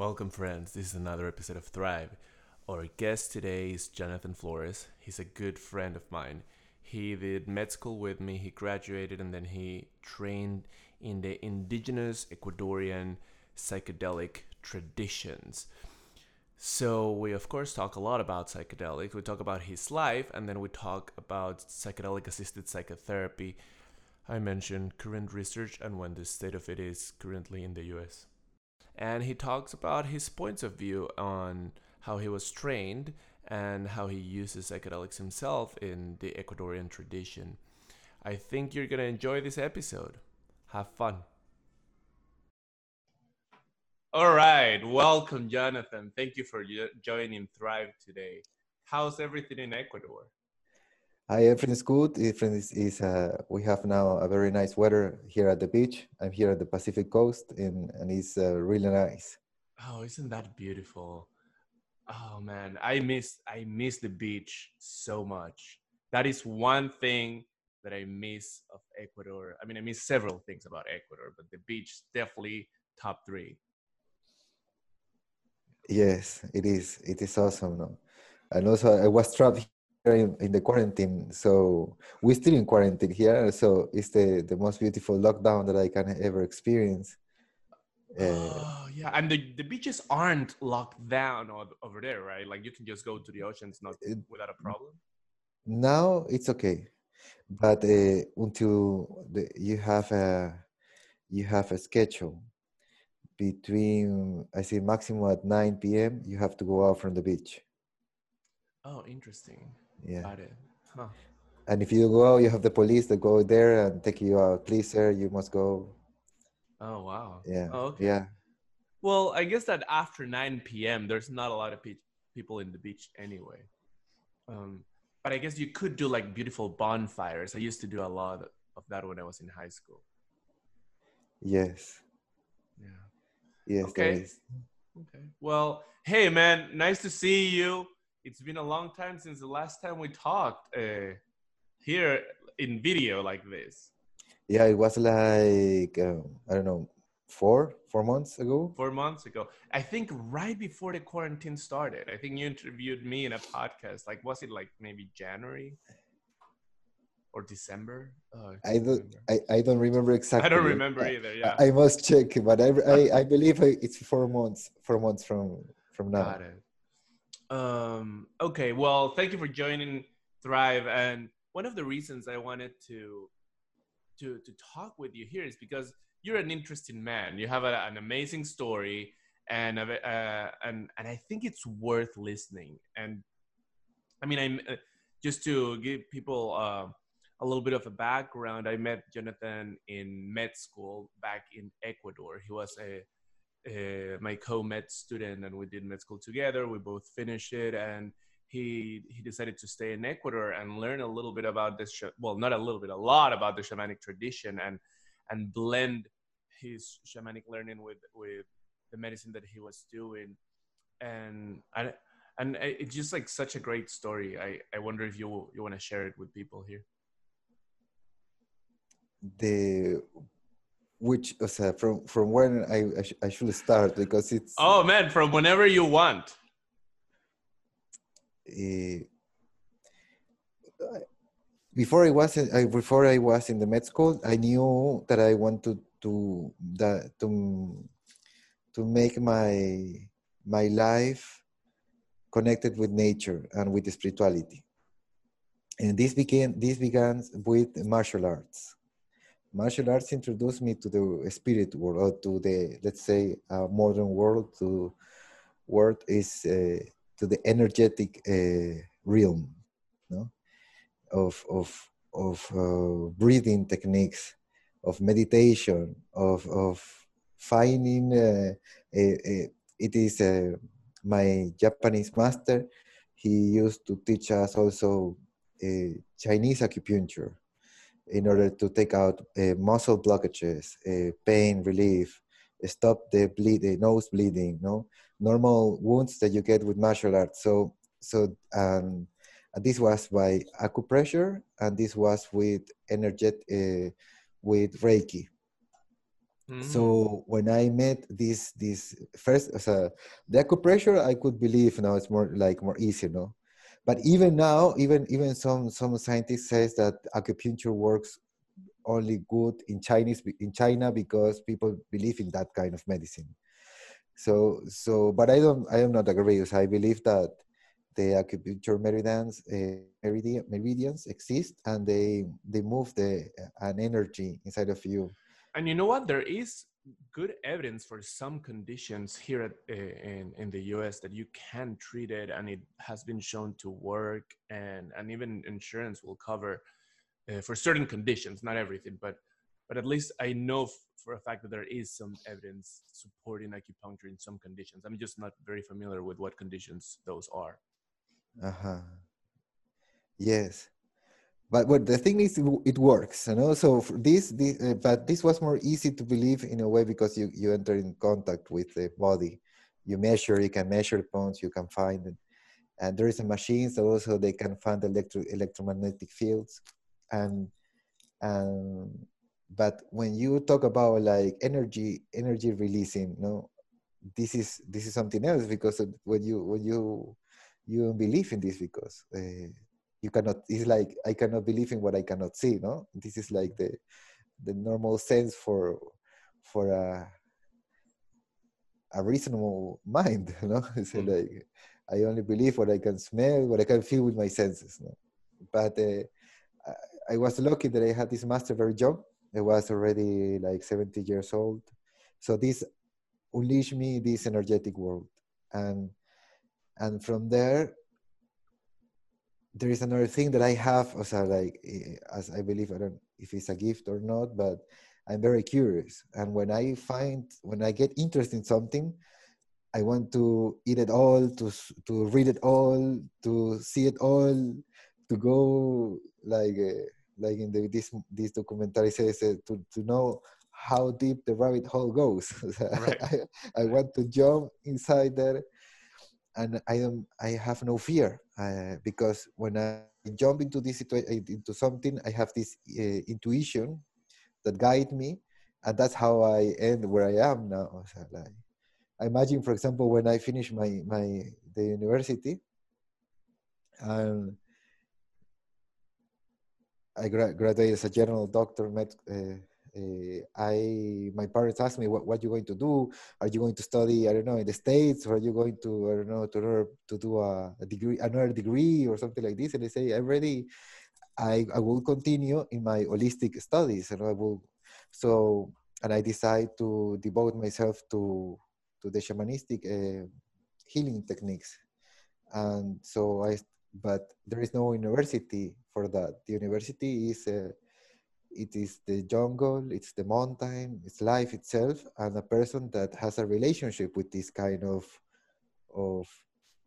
Welcome, friends. This is another episode of Thrive. Our guest today is Johnathan Flores. He's a good friend of mine. He did med school with me, he graduated, and then he trained in the indigenous Ecuadorian psychedelic traditions. So, we of course talk a lot about psychedelics. We talk about his life, and then we talk about psychedelic assisted psychotherapy. I mentioned current research and when the state of it is currently in the US and he talks about his points of view on how he was trained and how he uses psychedelics himself in the Ecuadorian tradition. I think you're going to enjoy this episode. Have fun. All right, welcome, Johnathan. Thank you for joining Thrive today. How's everything in Ecuador? Hi, everything is good. Everything is, is uh, we have now a very nice weather here at the beach. I'm here at the Pacific coast, and, and it's uh, really nice. Oh, isn't that beautiful? Oh man, I miss I miss the beach so much. That is one thing that I miss of Ecuador. I mean, I miss several things about Ecuador, but the beach definitely top three. Yes, it is. It is awesome. No? And also, I was trapped in, in, the quarantine. So we're still in quarantine here. So it's the, the most beautiful lockdown that i can ever experience. Uh, oh yeah. And the, the beaches aren't locked down over there right? Like you can just go to the oceans not it, without a problem. now it's okay. But uh, until the, you have a you have a schedule between i say maximum at 9 p.m you have to go out from the beach. Oh interesting yeah. Got it. Huh. And if you go, you have the police that go there and take you out. Please, sir, you must go. Oh wow. Yeah. Oh, okay. Yeah. Well, I guess that after 9 p.m., there's not a lot of pe- people in the beach anyway. Um, but I guess you could do like beautiful bonfires. I used to do a lot of that when I was in high school. Yes. Yeah. Yes. Okay. Okay. Well, hey man, nice to see you it's been a long time since the last time we talked uh, here in video like this. Yeah, it was like um, I don't know, four four months ago. Four months ago, I think right before the quarantine started. I think you interviewed me in a podcast. Like, was it like maybe January? or December? Oh, I, don't. I, I don't remember exactly. I don't remember either. Yeah. I, I must check, but I, I, I believe it's four months. Four months from from now. Got it. Um, okay, well, thank you for joining Thrive. And one of the reasons I wanted to to to talk with you here is because you're an interesting man. You have a, an amazing story, and uh, and and I think it's worth listening. And I mean, I'm uh, just to give people uh, a little bit of a background. I met Johnathan in med school back in Ecuador. He was a uh, my co-med student and we did med school together we both finished it and he he decided to stay in ecuador and learn a little bit about this well not a little bit a lot about the shamanic tradition and and blend his shamanic learning with with the medicine that he was doing. And I, and it's just like such a great story. I i wonder if you you want to share it with people here. The which o sea, from from when I I, sh I, should start because it's oh man from whenever you want. Uh, before I was I, before I was in the med school I knew that I wanted to that to to make my my life connected with nature and with spirituality. And this began this began with martial arts martial arts introduced me to the spirit world or to the let's say uh, modern world to world is uh, to the energetic uh, realm no? of of of uh, breathing techniques of meditation of of finding uh, it is uh, my japanese master he used to teach us also chinese acupuncture in order to take out uh, muscle blockages, uh, pain relief, stop the bleed, the nose bleeding, no normal wounds that you get with martial arts. So, so um, this was by acupressure, and this was with energetic, uh, with Reiki. Mhm. so when I met this this first so the acupressure I could believe now it's more like more easy, no? But even now, even even some some scientists says that acupuncture works only good in Chinese in China because people believe in that kind of medicine. So so but I don't I am not agree. So I believe that the acupuncture meridians uh, meridian, meridians exist and they they move the an energy inside of you And you know what? There is good evidence for some conditions here at, uh, in in the U.S. that you can treat it, and it has been shown to work, and and even insurance will cover uh, for certain conditions, not everything, but but at least I know for a fact that there is some evidence supporting acupuncture in some conditions. I'm just not very familiar with what conditions those are. uh-huh yes but what the thing is it works you know? So this, this uh, but this was more easy to believe in a way because you you enter in contact with the body. You measure you can measure points you can find it and there is a machines that also they can find electro electromagnetic fields. And and but when you talk about like energy energy releasing no this is this is something else because when you when you you don't believe in this because uh, you cannot it's like i cannot believe in what i cannot see no? This is like the the normal sense for for a a reasonable mind you know it's Mm. like i only believe what i can smell what i can feel with my senses no? but uh, I, I was lucky that i had this master very young. I was already like 70 years old. So this unleashed me this energetic world. And and from there there is another thing that I have, also like eh, as I believe I don't if it's a gift or not, but I'm very curious. And when I find when I get interested in something, I want to eat it all, to to read it all, to see it all, to go like uh, like in the this this documentary says uh, to to know how deep the rabbit hole goes. Right. I, I want to jump inside there and I am I have no fear uh, because when I jump into this situation into something, I have this uh, intuition that guide me, and that's how I end where I am now. So, like, I imagine, for example, when I finish my my the university, and I gra- graduated as a general doctor. Med, uh, uh, I my parents asked me what what you going to do. Are you going to study? I don't know in the states, or are you going to I don't know to to do a, a degree, another degree, or something like this? And they say I'm ready. I I will continue in my holistic studies, and I will. So and I decide to devote myself to to the shamanistic uh, healing techniques and so I, but there is no university for that. The university is, uh, it is the jungle, it's the mountain, it's life itself, and a person that has a relationship with this kind of, of,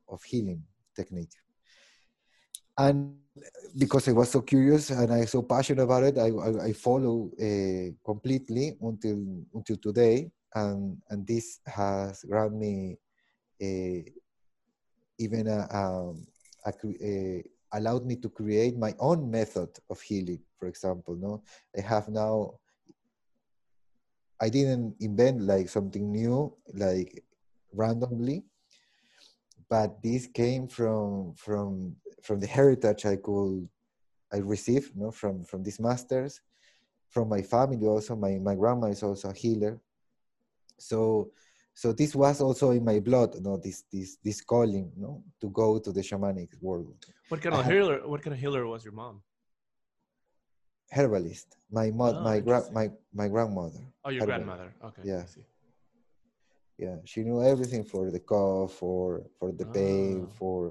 of healing technique. And because I was so curious and I so passionate about it, I, I, I follow uh, completely until until today, and and this has granted me uh, even a, um, a, a, allowed me to create my own method of healing for example no? I have now i didn't invent like something new like randomly but this came from from from the heritage i could i received no? From from these masters from my family also. My my grandma is also a healer. So so this was also in my blood no this this this calling no to go to the shamanic world What kind of healer? What kind of healer was your mom? herbalist. My mod, Oh, my gra- my my grandmother. Oh, your herbalist. grandmother. Okay, Yeah, yeah. She knew everything for the cough, for for the pain, Ah. for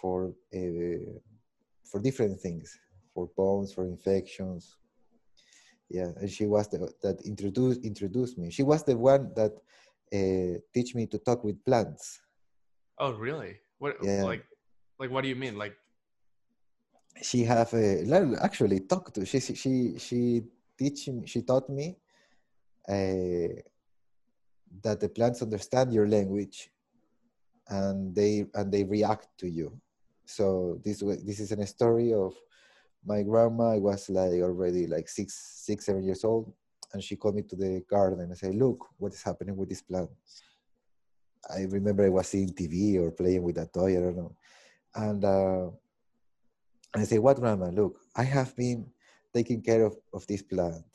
for uh, for different things, for bones, for infections. Yeah, and she was the that introduced introduced me. She was the one that uh, teach me to talk with plants. Oh, really? What Yeah, like like what do you mean? Like she have a actually talked to she she she teach me she taught me uh, that the plants understand your language and they and they react to you so this this is a story of my grandma i was like already like six six seven years old and she called me to the garden and I said, "Look, what is happening with this plant." I remember I was seeing TV or playing with a toy, I don't know, and uh, I say, "What, Grandma? Look, I have been taking care of, of this plant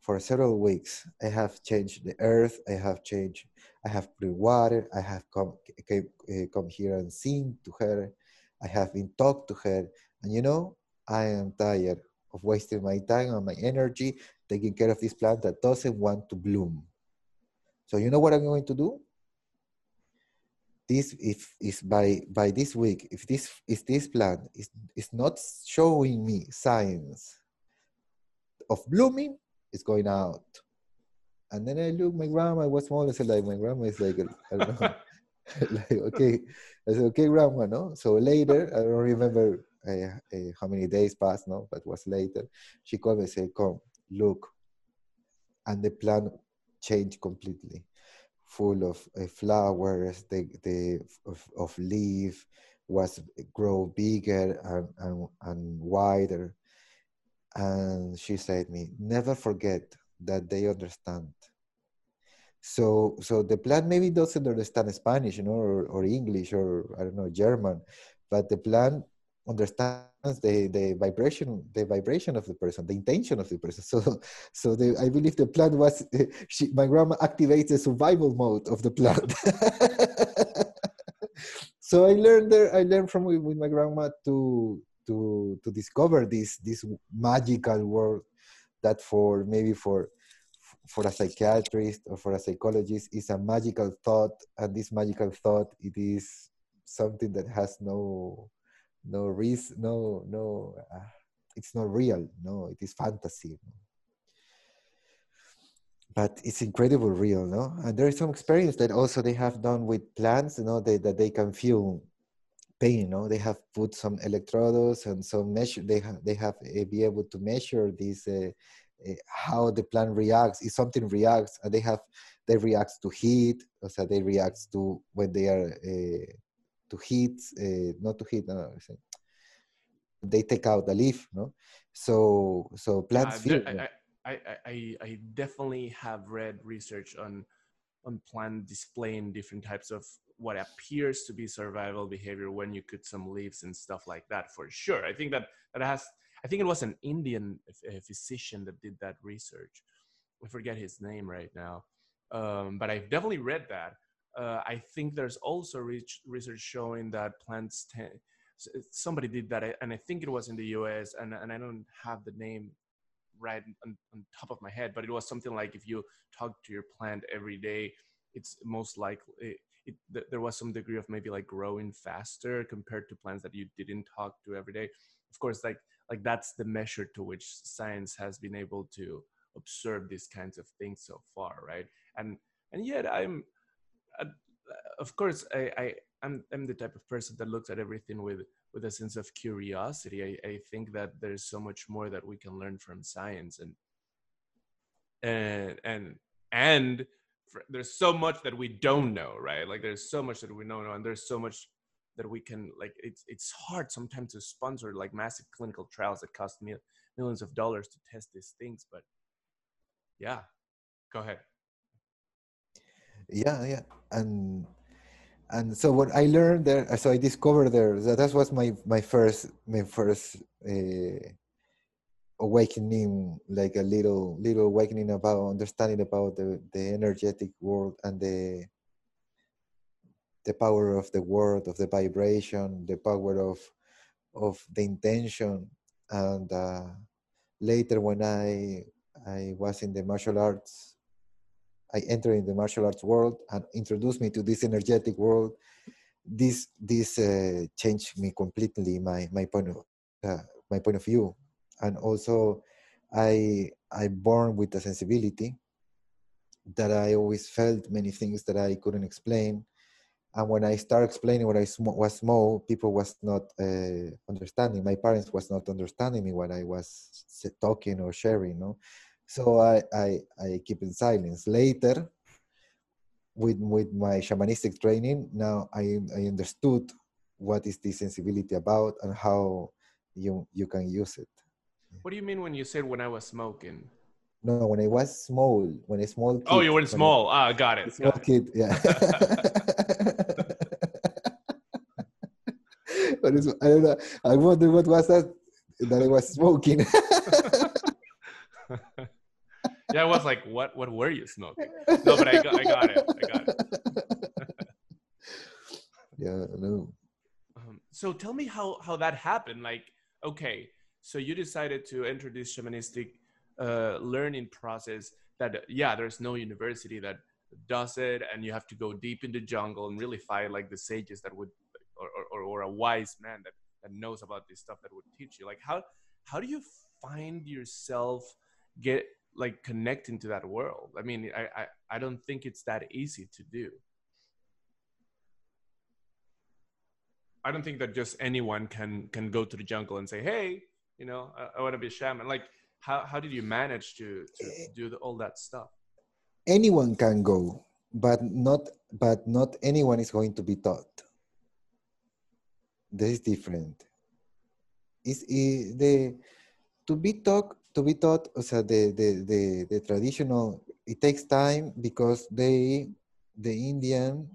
for several weeks. I have changed the earth. I have changed. I have put water. I have come came, uh, come here and seen to her. I have been talked to her, and you know, I am tired of wasting my time and my energy taking care of this plant that doesn't want to bloom. So you know what I'm going to do? This if is by by this week, if this is this plant is is not showing me signs of blooming, it's going out. And then I look, my grandma was small. I said, like, my grandma is like, I don't know, like, okay. I said, okay, grandma, no? So later, I don't remember how many days passed, no? But was later. She called me and said, come, look. And the plant changed completely, full of uh, flowers, the, the of, of leaf was grow bigger and, and, and wider. And she said me, never forget that they understand. So, so the plant maybe doesn't understand Spanish, you know, or, or English, or I don't know, German, but the plant understands the, the vibration the vibration of the person the intention of the person. So so the, i believe the plant was she, my grandma activates the survival mode of the plant so i learned there i learned from with my grandma to to to discover this this magical world that for maybe for for a psychiatrist or for a psychologist is a magical thought and this magical thought it is something that has no no reason no no uh, it's not real. No it is fantasy. But it's incredible real no? And there is some experience that also they have done with plants you know they, that they can feel pain no? They have put some electrodes and some measure they have they have uh, be able to measure this uh, how the plant reacts. If something reacts and they have they react to heat so they react to when they are to heat, uh, not to heat, no, they take out the leaf, no? So, so plants uh, feel. I, I, I, I definitely have read research on on plant displaying different types of what appears to be survival behavior when you cut some leaves and stuff like that for sure. I think that that has i think it was an indian physician that did that research. I forget his name right now. Um, but i've definitely read that uh, I think there's also research showing that plants tend, somebody did that, and I think it was in the US, and, and I don't have the name right on, on top of my head, but it was something like if you talk to your plant every day, it's most likely, it, it, there was some degree of maybe like growing faster compared to plants that you didn't talk to every day. Of course, like, like that's the measure to which science has been able to observe these kinds of things so far, right? And, and yet I'm, Uh, of course, I, I I'm, I'm the type of person that looks at everything with with a sense of curiosity. I, I think that there's so much more that we can learn from science, and and and and for, there's so much that we don't know, right? Like there's so much that we don't know, and there's so much that we can like. It's it's hard sometimes to sponsor like massive clinical trials that cost me millions of dollars to test these things, but yeah, go ahead yeah yeah. And and so what i learned there so i discovered there that that was my my first my first uh, awakening like a little little awakening about understanding about the the energetic world and the the power of the word of the vibration the power of of the intention. And uh, later when i i was in the martial arts I entered in the martial arts world and introduced me to this energetic world, this this uh, changed me completely my my point of uh, my point of view, and also I I born with a sensibility that I always felt many things that I couldn't explain, and when I started explaining when I was small, people was not uh, understanding. My parents was not understanding me when I was talking or sharing. No, so I, I, I keep in silence. Later, with, with my shamanistic training, now I, I understood what is this sensibility about and how you, you can use it. What do you mean when you said when I was smoking? No, when I was small, when a small. Kid, oh, you were small. ah, got it. small got it. kid, yeah. but I don't know. I wonder what was that that I was smoking. yeah, I was like, what? What were you smoking? No, but I got, I got it. I got it. yeah, no. Um, so tell me how how that happened. Like, okay, so you decided to introduce shamanistic uh, learning process. That yeah, there's no university that does it, and you have to go deep in the jungle and really find like the sages that would, or or, or a wise man that that knows about this stuff that would teach you. Like, how how do you find yourself get like connecting to that world? I mean, I I, I don't think it's that easy to do. I don't think that just anyone can can go to the jungle and say, "Hey, you know, I, I want to be a shaman." Like, how how did you manage to to, to do the, all that stuff? Anyone can go, but not but not anyone is going to be taught. This is different. Is the to be taught to be taught, o sea, the, the, the, the traditional, it takes time because they, the Indian,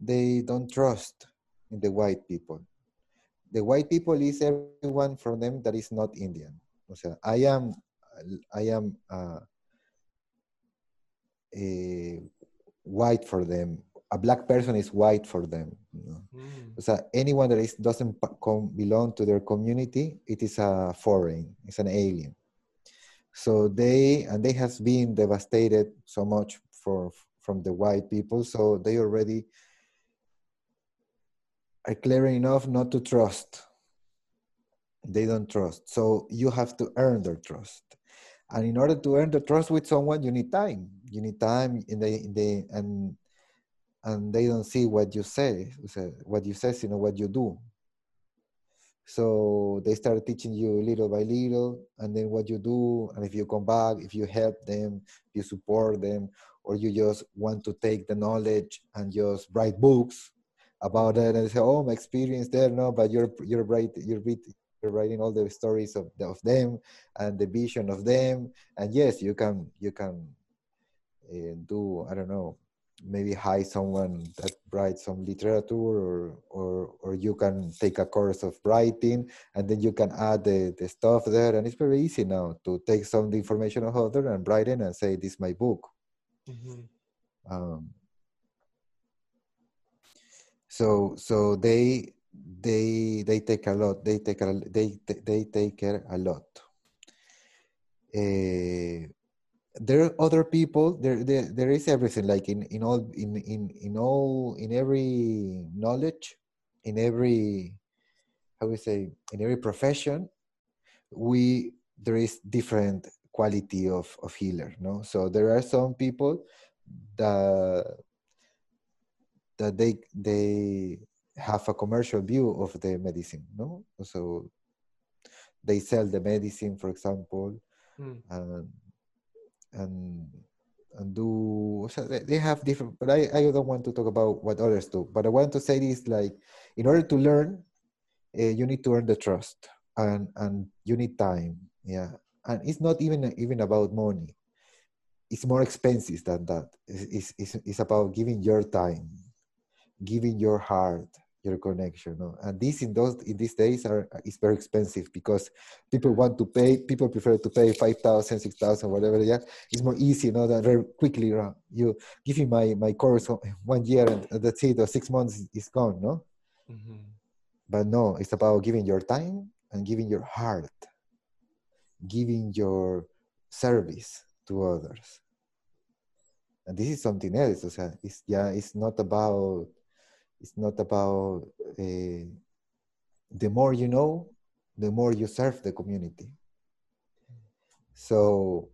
they don't trust in the white people. The white people is everyone from them that is not Indian. O sea, I am, I am uh, a white for them. A black person is white for them. You know? Mm. O sea, anyone that is, doesn't belong to their community, it is a foreign, it's an alien. So they, and they has been devastated so much for, from the white people, so they already are clear enough not to trust. They don't trust. So you have to earn their trust. And in order to earn the trust with someone, you need time. You need time in the, in the and and they don't see what you say, what you say, you know, what you do. So they start teaching you little by little, and then what you do, and if you come back, if you help them, you support them, or you just want to take the knowledge and just write books about it, and say, "Oh, my experience there," no, but you're you're right, you're read, you're writing all the stories of of them and the vision of them, and yes, you can you can uh, do I don't know maybe hire someone that writes some literature or or or you can take a course of writing and then you can add the, the stuff there. And it's very easy now to take some of the information of other and write it and say this is my book. Mhm. um, so so they they they take a lot they take a they they take care a lot. Uh, there are other people there, there there is everything like in in all in in in all in every knowledge in every how we say in every profession we there is different quality of of healer no so there are some people that that they they have a commercial view of the medicine no so they sell the medicine for example Mm. and and and do so they, have different but I, I don't want to talk about what others do but i want to say this like in order to learn uh, you need to earn the trust and and you need time yeah. And it's not even even about money. It's more expensive than that. It's, it's, it's about giving your time giving your heart your connection no? and this in those in these days are is very expensive because people want to pay people prefer to pay 5000 6000 whatever yeah? It's more easy you know that very quickly uh, you give me my my course one year and that's it or six months is gone no? Mhm. but no it's about giving your time and giving your heart giving your service to others. And this is something else o sea, it's yeah it's not about it's not about uh, the more you know the more you serve the community. So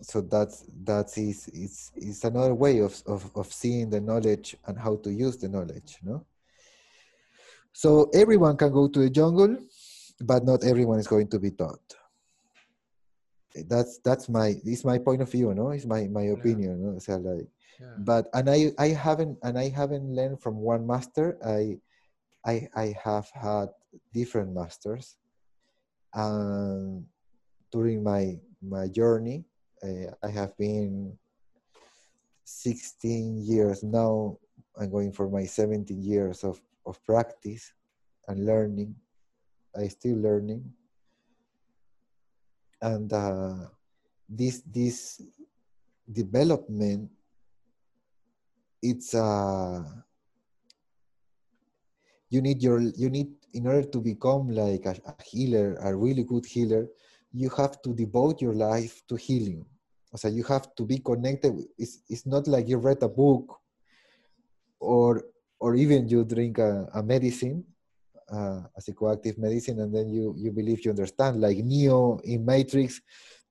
so that's that's is it's, it's another way of, of of seeing the knowledge and how to use the knowledge no? So everyone can go to the jungle but not everyone is going to be taught. That's that's my it's my point of view no? It's my my opinion no? so like Yeah. but and i i haven't and i haven't learned from one master i i i have had different masters and during my my journey Uh, I have been 16 years now. I'm going for my 17 years of, of practice and learning. I still learning, and uh, this this development it's uh you need your you need in order to become like a, a, healer a really good healer you have to devote your life to healing. So you have to be connected it's, it's not like you read a book or or even you drink a, a medicine uh, a psychoactive medicine and then you you believe you understand like neo in matrix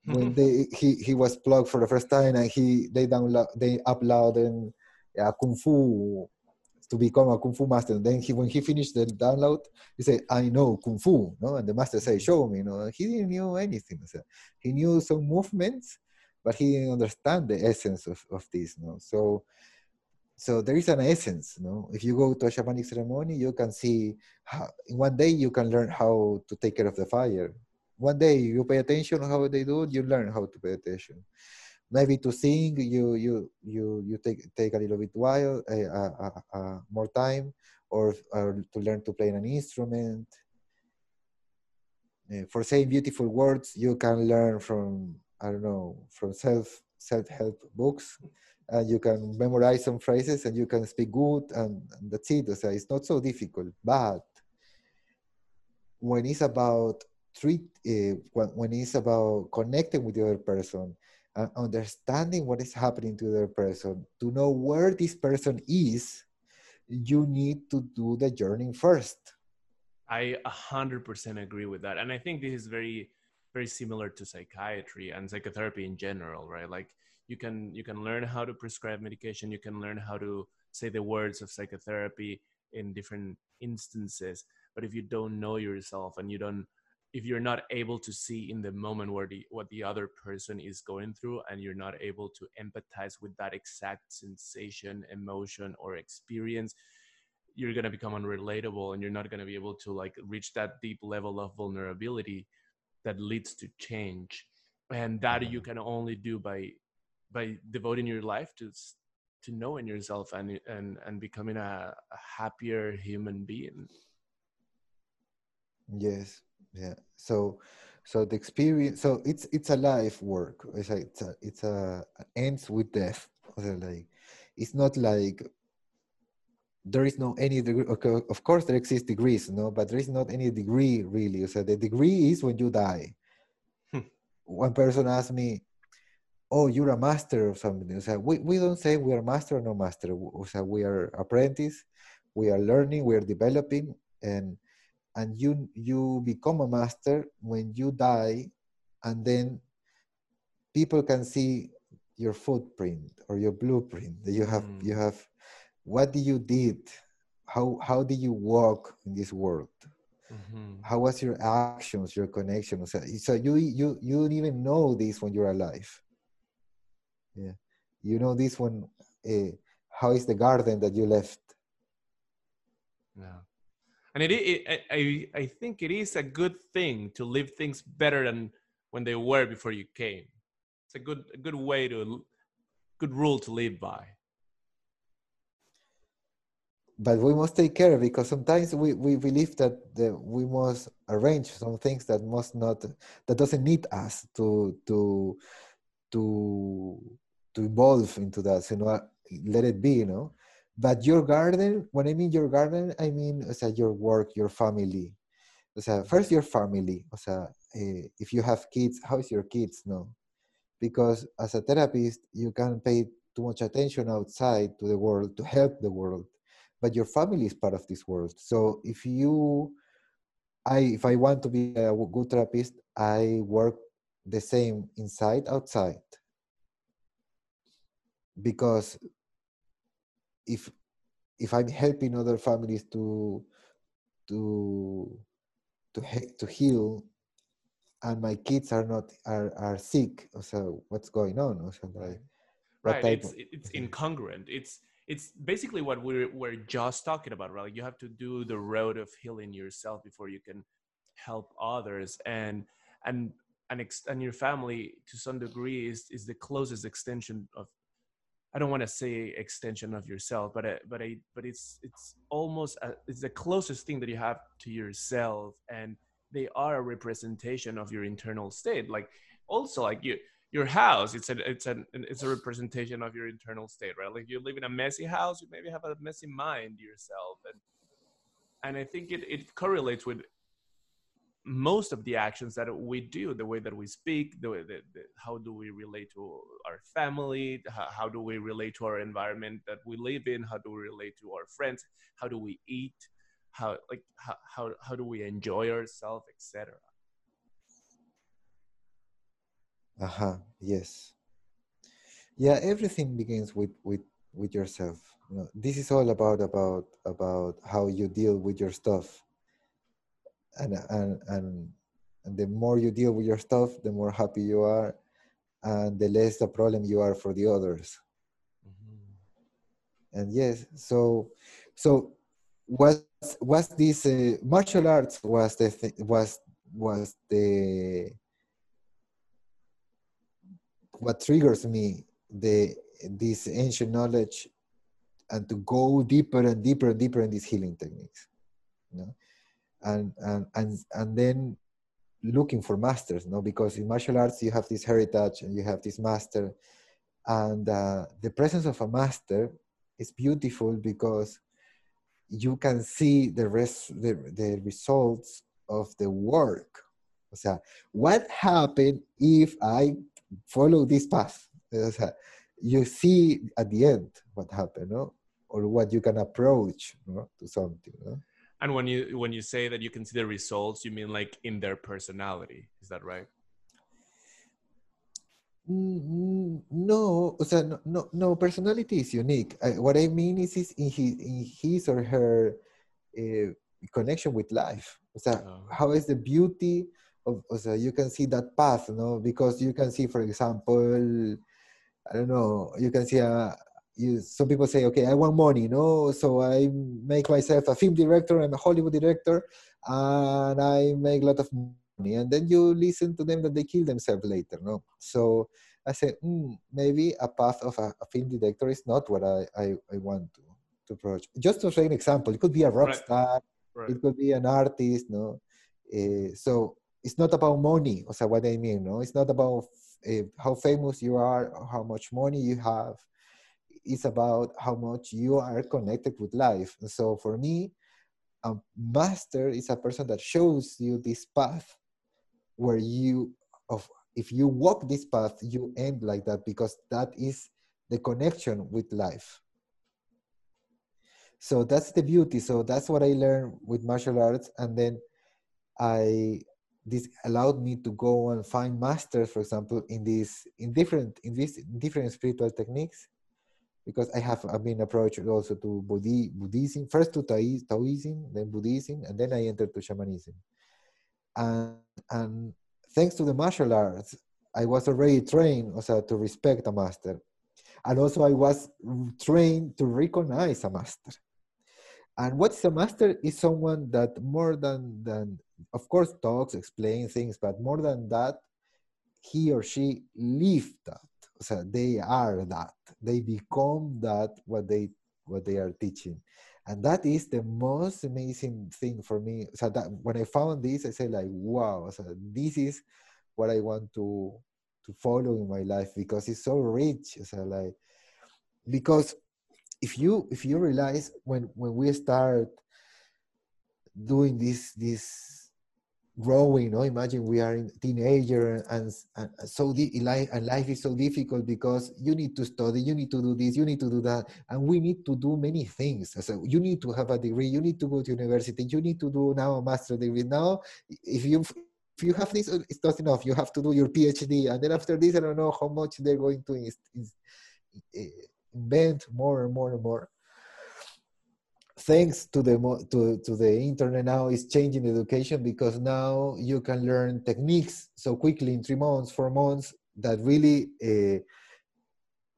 when they he, he was plugged for the first time and he they download they uploaded uh, kung fu to become a kung fu master. And then he, when he finished the download, he said, "I know kung fu," no, and the master said, "Show me," know. He didn't know anything. So he knew some movements, but he didn't understand the essence of, of this, no. So, so there is an essence, no. If you go to a shamanic ceremony, you can see how, in one day you can learn how to take care of the fire. One day you pay attention how they do you learn how to pay attention maybe to sing you you you you take take a little bit while uh, uh, uh, more time or, or to learn to play an instrument. For saying beautiful words you can learn from i don't know from self self-help books and you can memorize some phrases and you can speak good and, and that's it. So it's not so difficult but when it's about treat uh, when it's about connecting with the other person uh, understanding what is happening to the person, to know where this person is, you need to do the journey first. I 100% agree with that. And I think this is very, very similar to psychiatry and psychotherapy in general, right? Like you can you can learn how to prescribe medication, you can learn how to say the words of psychotherapy in different instances. But if you don't know yourself and you don't if you're not able to see in the moment where the what the other person is going through and you're not able to empathize with that exact sensation emotion or experience you're going to become unrelatable and you're not going to be able to like reach that deep level of vulnerability that leads to change. And that you mm-hmm. can only do by by devoting your life to to knowing yourself and and and becoming a, a happier human being. Yes yeah. So so the experience so it's it's a life work. It's a it's a, it's a ends with death. So like it's not like there is no any degree okay, of course there exist degrees no but there is not any degree really. So the degree is when you die. Hmm. one person asked me oh you're a master of something. So we, we don't say we are master or no master. So we are apprentice we are learning we are developing and and you you become a master when you die and then people can see your footprint or your blueprint that you have mm. you have what did you did? How how did you walk in this world? Mm-hmm. how was your actions your connections? So, so you you you don't even know this when you're alive. Yeah. You know this one uh, how is the garden that you left? Yeah and it, it, I, I think it is a good thing to live things better than when they were before you came. It's a good a good way to good rule to live by. But we must take care because sometimes we, we believe that the, we must arrange some things that must not that doesn't need us to to to to evolve into that so you know let it be you know but your garden, when I mean your garden, I mean o sea, your work, your family. O sea, first your family. O sea, eh, if you have kids, how is your kids? No, because as a therapist, you can pay too much attention outside to the world to help the world, but your family is part of this world. So if you, I, if I want to be a good therapist, I work the same inside, outside, because if if I'm helping other families to to to to heal, and my kids are not are are sick, so what's going on? So like, right, it's it's incongruent. It's it's basically what we're we're just talking about, right? you have to do the road of healing yourself before you can help others, and and and ex- and your family to some degree is is the closest extension of I don't want to say extension of yourself, but but I, but it's it's almost a, it's the closest thing that you have to yourself, and they are a representation of your internal state. Like also like you your house, it's a it's a it's a representation of your internal state, right? Like you live in a messy house, you maybe have a messy mind yourself, and and I think it it correlates with most of the actions that we do the way that we speak the way that how do we relate to our family how, how, do we relate to our environment that we live in how do we relate to our friends how do we eat how like how how, how do we enjoy ourselves etc uh-huh yes. Yeah everything begins with with with yourself. You know, this is all about about about how you deal with your stuff and and and and the more you deal with your stuff the more happy you are and the less the problem you are for the others mm-hmm. and yes so so was was this uh, martial arts was the th- was was the what triggers me the this ancient knowledge and to go deeper and deeper and deeper in these healing techniques you know? And and and and then looking for masters no because in martial arts you have this heritage and you have this master and uh, the presence of a master is beautiful because you can see the rest the, the results of the work o what happened if i follow this path o sea, you see at the end what happened no? or what you can approach no? to something no? And when you when you say that you can see the results, you mean like in their personality, is that right? No, o sea, no, no, no personality is unique. I, what I mean is, is in his, in his or her uh, connection with life. O sea, oh. how is the beauty of, o sea, you can see that path, no? Because you can see, for example, I don't know, you can see a, you, some people say, okay, I want money, no? So I make myself a film director, I'm a Hollywood director, and I make a lot of money. And then you listen to them that they kill themselves later, no? So I said, mm, maybe a path of a, a, film director is not what I, I, I, want to, to approach. Just to say an example, it could be a rock right. star, right. it could be an artist, no? Uh, so it's not about money, or what I mean, no? It's not about uh, how famous you are, how much money you have is about how much you are connected with life. And so for me, a master is a person that shows you this path where you of if you walk this path, you end like that because that is the connection with life. So that's the beauty. So that's what I learned with martial arts. And then I this allowed me to go and find masters, for example, in this in different in these different spiritual techniques because I have I've been approached also to Buddhi, Buddhism, first to Taoism, then Buddhism, and then I entered to shamanism. And, and thanks to the martial arts, I was already trained also to respect a master. And also I was trained to recognize a master. And what's a master is someone that more than, than of course talks, explains things, but more than that, he or she lived that. So they are that. They become that what they what they are teaching. And that is the most amazing thing for me. So that when i found this i said like wow so this is what i want to to follow in my life because it's so rich. So like because if you if you realize when when we start doing this this growing no? Imagine we are in teenager and, and so life and life is so difficult because you need to study you need to do this you need to do that and we need to do many things. So you need to have a degree you need to go to university you need to do now a master degree. Now if you if you have this it's not enough. You have to do your phd and then after this i don't know how much they're going to invent more and more and more thanks to the to, to the internet now is changing education because now you can learn techniques so quickly in three months four months that really uh,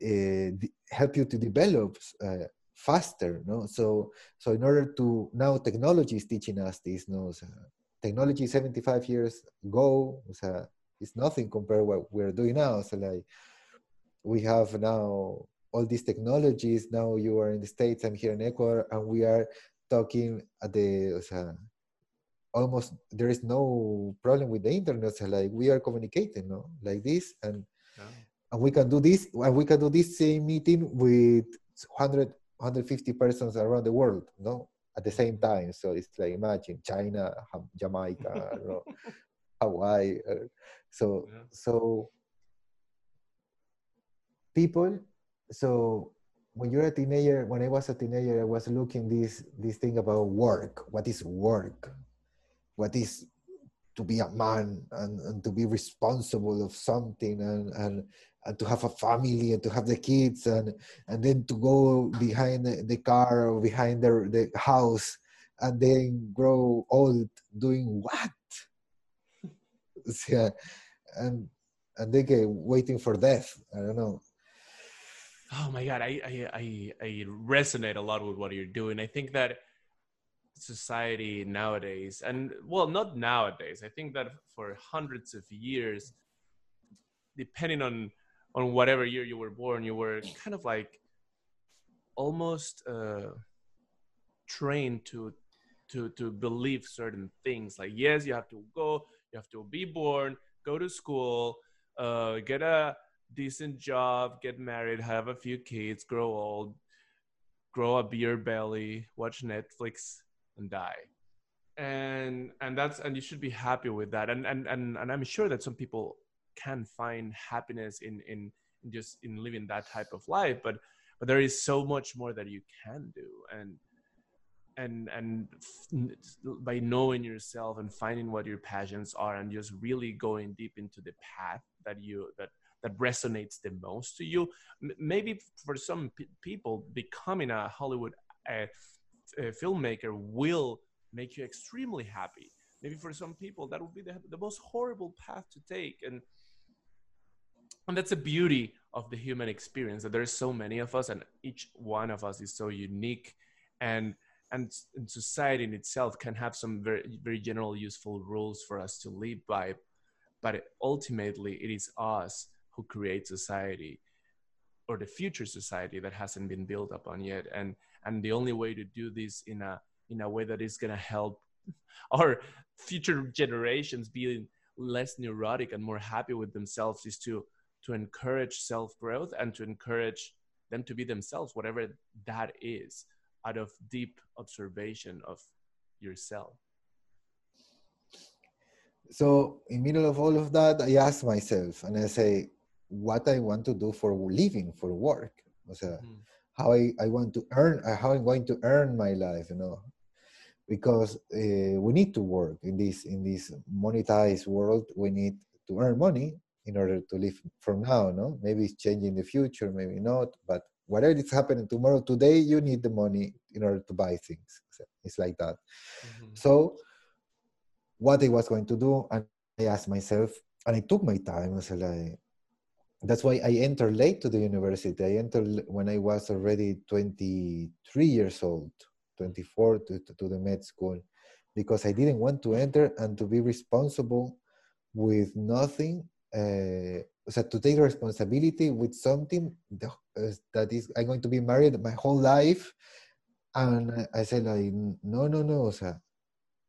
uh, help you to develop uh, faster no? So so in order to now technology is teaching us this no? So technology 75 years ago so it's nothing compared what we're doing now. So like we have now all these technologies. Now you are in the states i'm here in ecuador and we are talking at the o sea, almost there is no problem with the internet. So like we are communicating no? Like this and yeah. and we can do this and we can do this same meeting with 100 150 persons around the world no? At the same time. So it's like imagine china jamaica know, hawaii so yeah. so people so when you're a teenager when i was a teenager i was looking this this thing about work. What is work? What is to be a man and, and to be responsible of something and, and and to have a family and to have the kids and and then to go behind the car or behind the, the house and then grow old doing what? Yeah and and they get waiting for death. I don't know oh my god I, I i i resonate a lot with what you're doing. I think that society nowadays and well not nowadays i think that for hundreds of years depending on on whatever year you were born you were kind of like almost uh trained to to to believe certain things. Like yes you have to go you have to be born go to school uh get a decent job get married have a few kids grow old grow a beer belly watch netflix and die. And and that's and you should be happy with that. And and and, and i'm sure that some people can find happiness in in just in living that type of life but but there is so much more that you can do. And and and by knowing yourself and finding what your passions are and just really going deep into the path that you that that resonates the most to you. Maybe for some p- people becoming a hollywood uh, a filmmaker will make you extremely happy. Maybe for some people that would be the, the most horrible path to take, and and that's the beauty of the human experience that there's so many of us, and each one of us is so unique, and and, and society in itself can have some very very general useful rules for us to live by, but ultimately it is us who create society or the future society that hasn't been built upon yet. And and the only way to do this in a in a way that is going to help our future generations be less neurotic and more happy with themselves is to to encourage self growth and to encourage them to be themselves whatever that is out of deep observation of yourself. So in middle of all of that i ask myself and i say what i want to do for living for work o sea, mm-hmm how I, I want to earn, uh, how I'm going to earn my life, you know, because uh, we need to work in this in this monetized world. We need to earn money in order to live from now. No, maybe it's changing in the future, maybe not, but whatever is happening tomorrow, today you need the money in order to buy things. It's like that. Mm-hmm. So, what I was going to do, and I asked myself, and I took my time. I said, like, that's why I entered late to the university. I entered when I was already 23 years old, 24 to, to, the med school, because I didn't want to enter and to be responsible with nothing. Uh, so to take responsibility with something that is I'm going to be married my whole life, and I said like no no no, so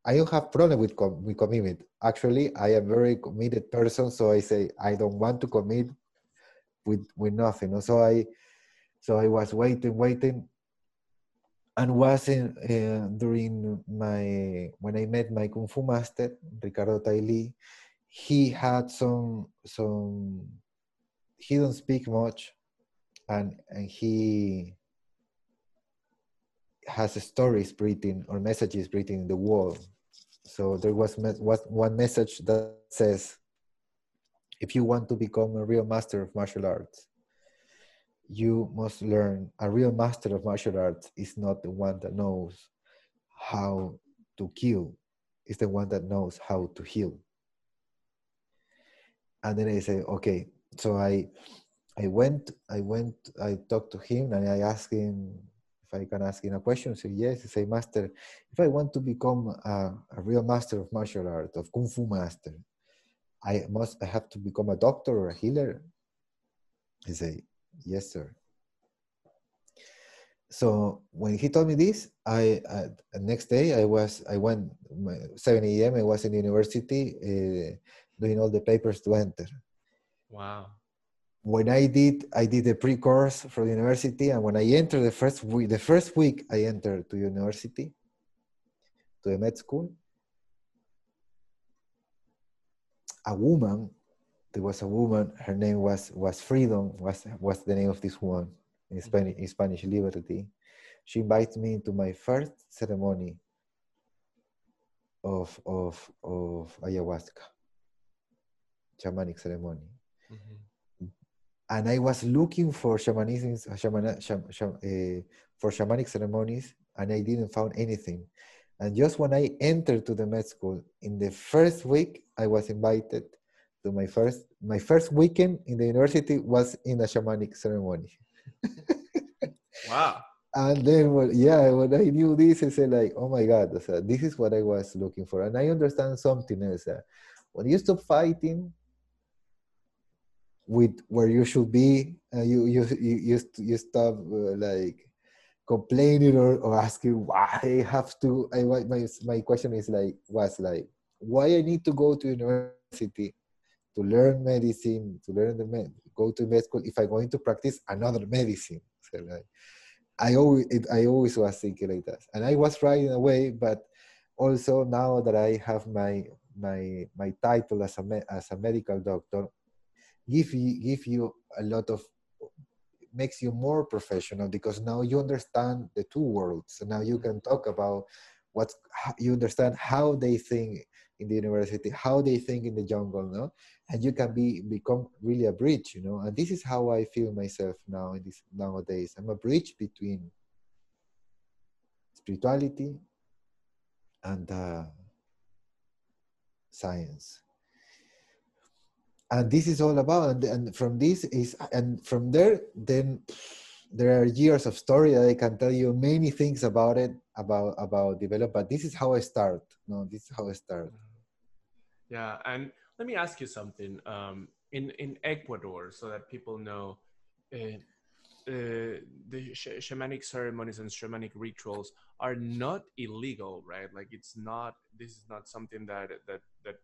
I don't have problem with com- with commitment. Actually, I am very committed person, so I say I don't want to commit with with nothing. So I so I was waiting, waiting, and was in uh, during my when I met my kung fu master Ricardo Taili. He had some some. He don't speak much, and and he has stories written or messages written in the wall. So there was, was one message that says, if you want to become a real master of martial arts, you must learn a real master of martial arts is not the one that knows how to kill, it's the one that knows how to heal. And then I say, okay, so I I went, I went, I talked to him and I asked him if I can ask him a question. Said, yes. He said, Master, if I want to become a, a real master of martial art, of Kung Fu master, I must I have to become a doctor or a healer. I say, yes, sir. So when he told me this, I uh, next day I was I went 7 a.m. I was in the university uh, doing all the papers to enter. Wow. When I did I did the pre-course for the university, and when I entered the first week, the first week I entered to university, to the med school, a woman there was a woman her name was was freedom was was the name of this woman in mm-hmm. spanish in spanish liberty she invited me to my first ceremony of of of ayahuasca shamanic ceremony mm-hmm. and i was looking for shamanism shaman, sham, sham, uh, for shamanic ceremonies and i didn't found anything and just when i entered to the med school in the first week i was invited to my first my first weekend in the university was in a shamanic ceremony. wow. And then, well, yeah, when I knew this, I said like, oh my God, so this is what I was looking for. And I understand something else. Uh, when you stop fighting with where you should be, uh, you, you, you, you, you stop uh, like complaining or, or asking why I have to, I, my, my question is like, was like, why I need to go to university to learn medicine, to learn the med, go to med school if I'm going to practice another medicine. So like, I always, I always was thinking like that, and I was right in a way, but also now that I have my my my title as a as a medical doctor, give you give you a lot of makes you more professional because now you understand the two worlds. So now you can talk about what you understand how they think in the university, how they think in the jungle, no? And you can be become really a bridge, you know. And this is how I feel myself now in this nowadays. I'm a bridge between spirituality and uh, science. And this is all about, and, and from this is, and from there, then there are years of story that I can tell you many things about it, about about develop. But this is how I start. No, this is how I start. Yeah, and let me ask you something. Um, in in Ecuador, so that people know, uh, uh, the sh- shamanic ceremonies and shamanic rituals are not illegal, right? Like it's not. This is not something that that that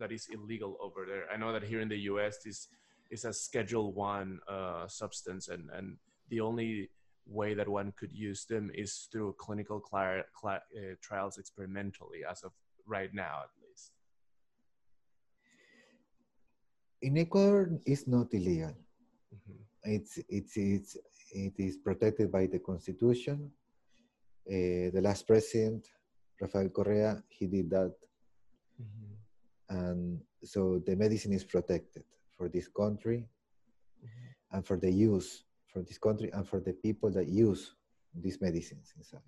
that is illegal over there. I know that here in the U.S. this is a Schedule One uh, substance, and and the only way that one could use them is through clinical cl- cl- uh, trials experimentally as of right now at least in ecuador it's not illegal mm-hmm. it's it's it's it is protected by the constitution uh, the last president rafael correa he did that mm-hmm. And so the medicine is protected for this country mm-hmm. and for the use for this country and for the people that use these medicines inside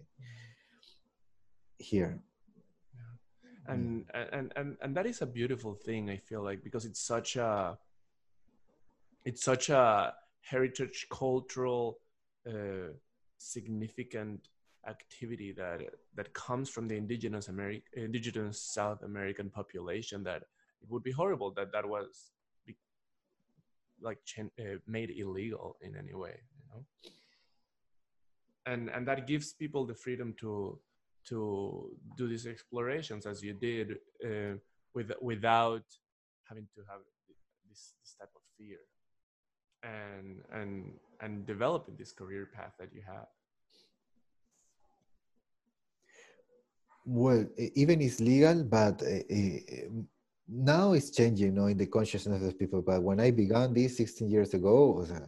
here. And, and and and that is a beautiful thing i feel like because it's such a it's such a heritage cultural uh, significant activity that that comes from the indigenous American indigenous South American population that it would be horrible that that was like uh, made illegal in any way you know? And and that gives people the freedom to to do these explorations as you did uh, with without having to have this this type of fear and and and developing this career path that you have well even it's legal but uh, now it's changing, you know, in the consciousness of people. But when I began this 16 years ago, uh,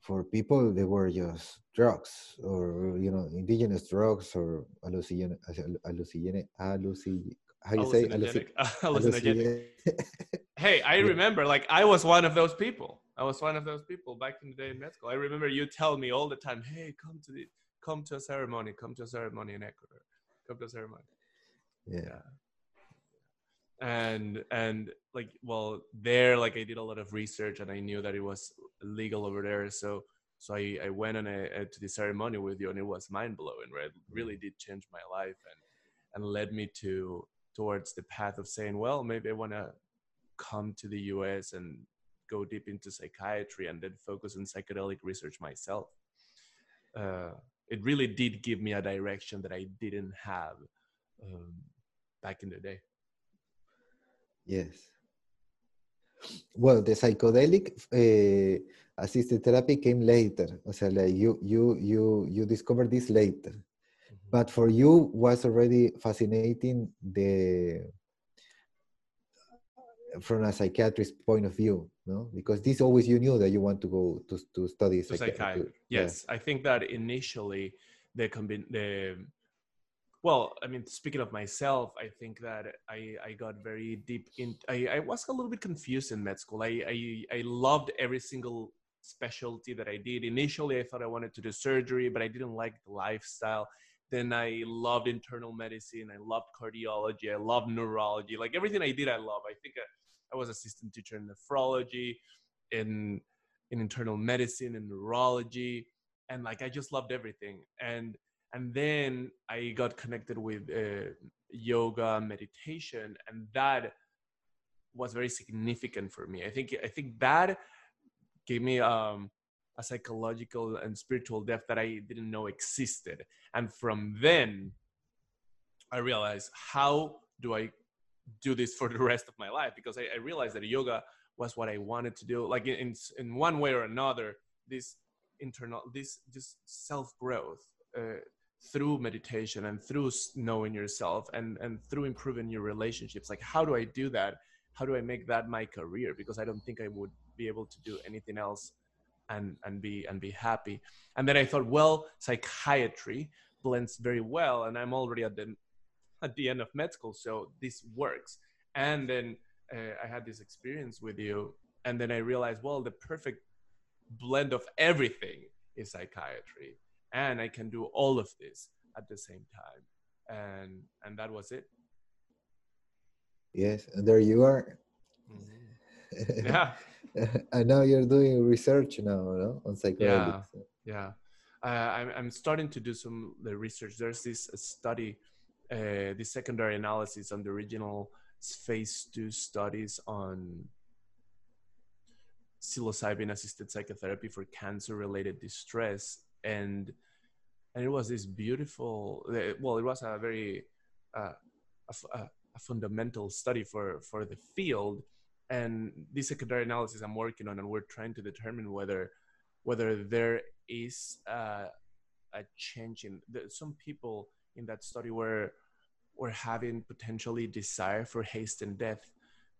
for people, they were just drugs or, you know, indigenous drugs or hallucinogenic, hallucinogenic, hallucinogenic how you say hallucinogenic. hey, I remember, like, I was one of those people. I was one of those people back in the day in med school. I remember you tell me all the time, "Hey, come to the, come to a ceremony, come to a ceremony in Ecuador, a ceremony." Yeah. yeah and and like well there like i did a lot of research and i knew that it was legal over there so so i i went and I, to the ceremony with you and it was mind-blowing right it really did change my life and and led me to towards the path of saying well maybe i want to come to the US and go deep into psychiatry and then focus on psychedelic research myself. Uh, it really did give me a direction that I didn't have um, back in the day. Yes. Well, the psychedelic uh, assisted therapy came later. O sea, like you you you you discovered this later, mm-hmm. but for you was already fascinating the from a psychiatrist point of view, no? Because this always you knew that you want to go to to study to psychiatry. Yes, yeah. I think that initially the combin the well i mean speaking of myself i think that i i got very deep in i, I was a little bit confused in med school. I, I i loved every single specialty that i did. Initially i thought i wanted to do surgery but i didn't like the lifestyle. Then i loved internal medicine. I loved cardiology. I loved neurology. Like everything i did i love. I think i, I was assistant teacher in nephrology in in internal medicine and neurology and like i just loved everything. And and then i got connected with uh, yoga meditation and that was very significant for me. I think i think that gave me um, a psychological and spiritual depth that i didn't know existed. And from then i realized how do i do this for the rest of my life because i, I realized that yoga was what i wanted to do. Like in, in one way or another this internal this this self growth uh, through meditation and through knowing yourself and and through improving your relationships like how do i do that? How do i make that my career? Because i don't think i would be able to do anything else and and be and be happy. And then i thought well psychiatry blends very well and i'm already at the at the end of med school so this works. And then uh, i had this experience with you and then i realized well the perfect blend of everything is psychiatry and i can do all of this at the same time. And and that was it. Yes and there you are. Mm-hmm. yeah. And now you're doing research now no? on psychedelics yeah yeah. Uh, I'm, I'm starting to do some the research. There's this study uh, the secondary analysis on the original phase two studies on psilocybin assisted psychotherapy for cancer related distress. And and it was this beautiful well it was a very uh, a, a, fundamental study for for the field. And this secondary analysis i'm working on and we're trying to determine whether whether there is a, a change in the, some people in that study were were having potentially desire for hastened death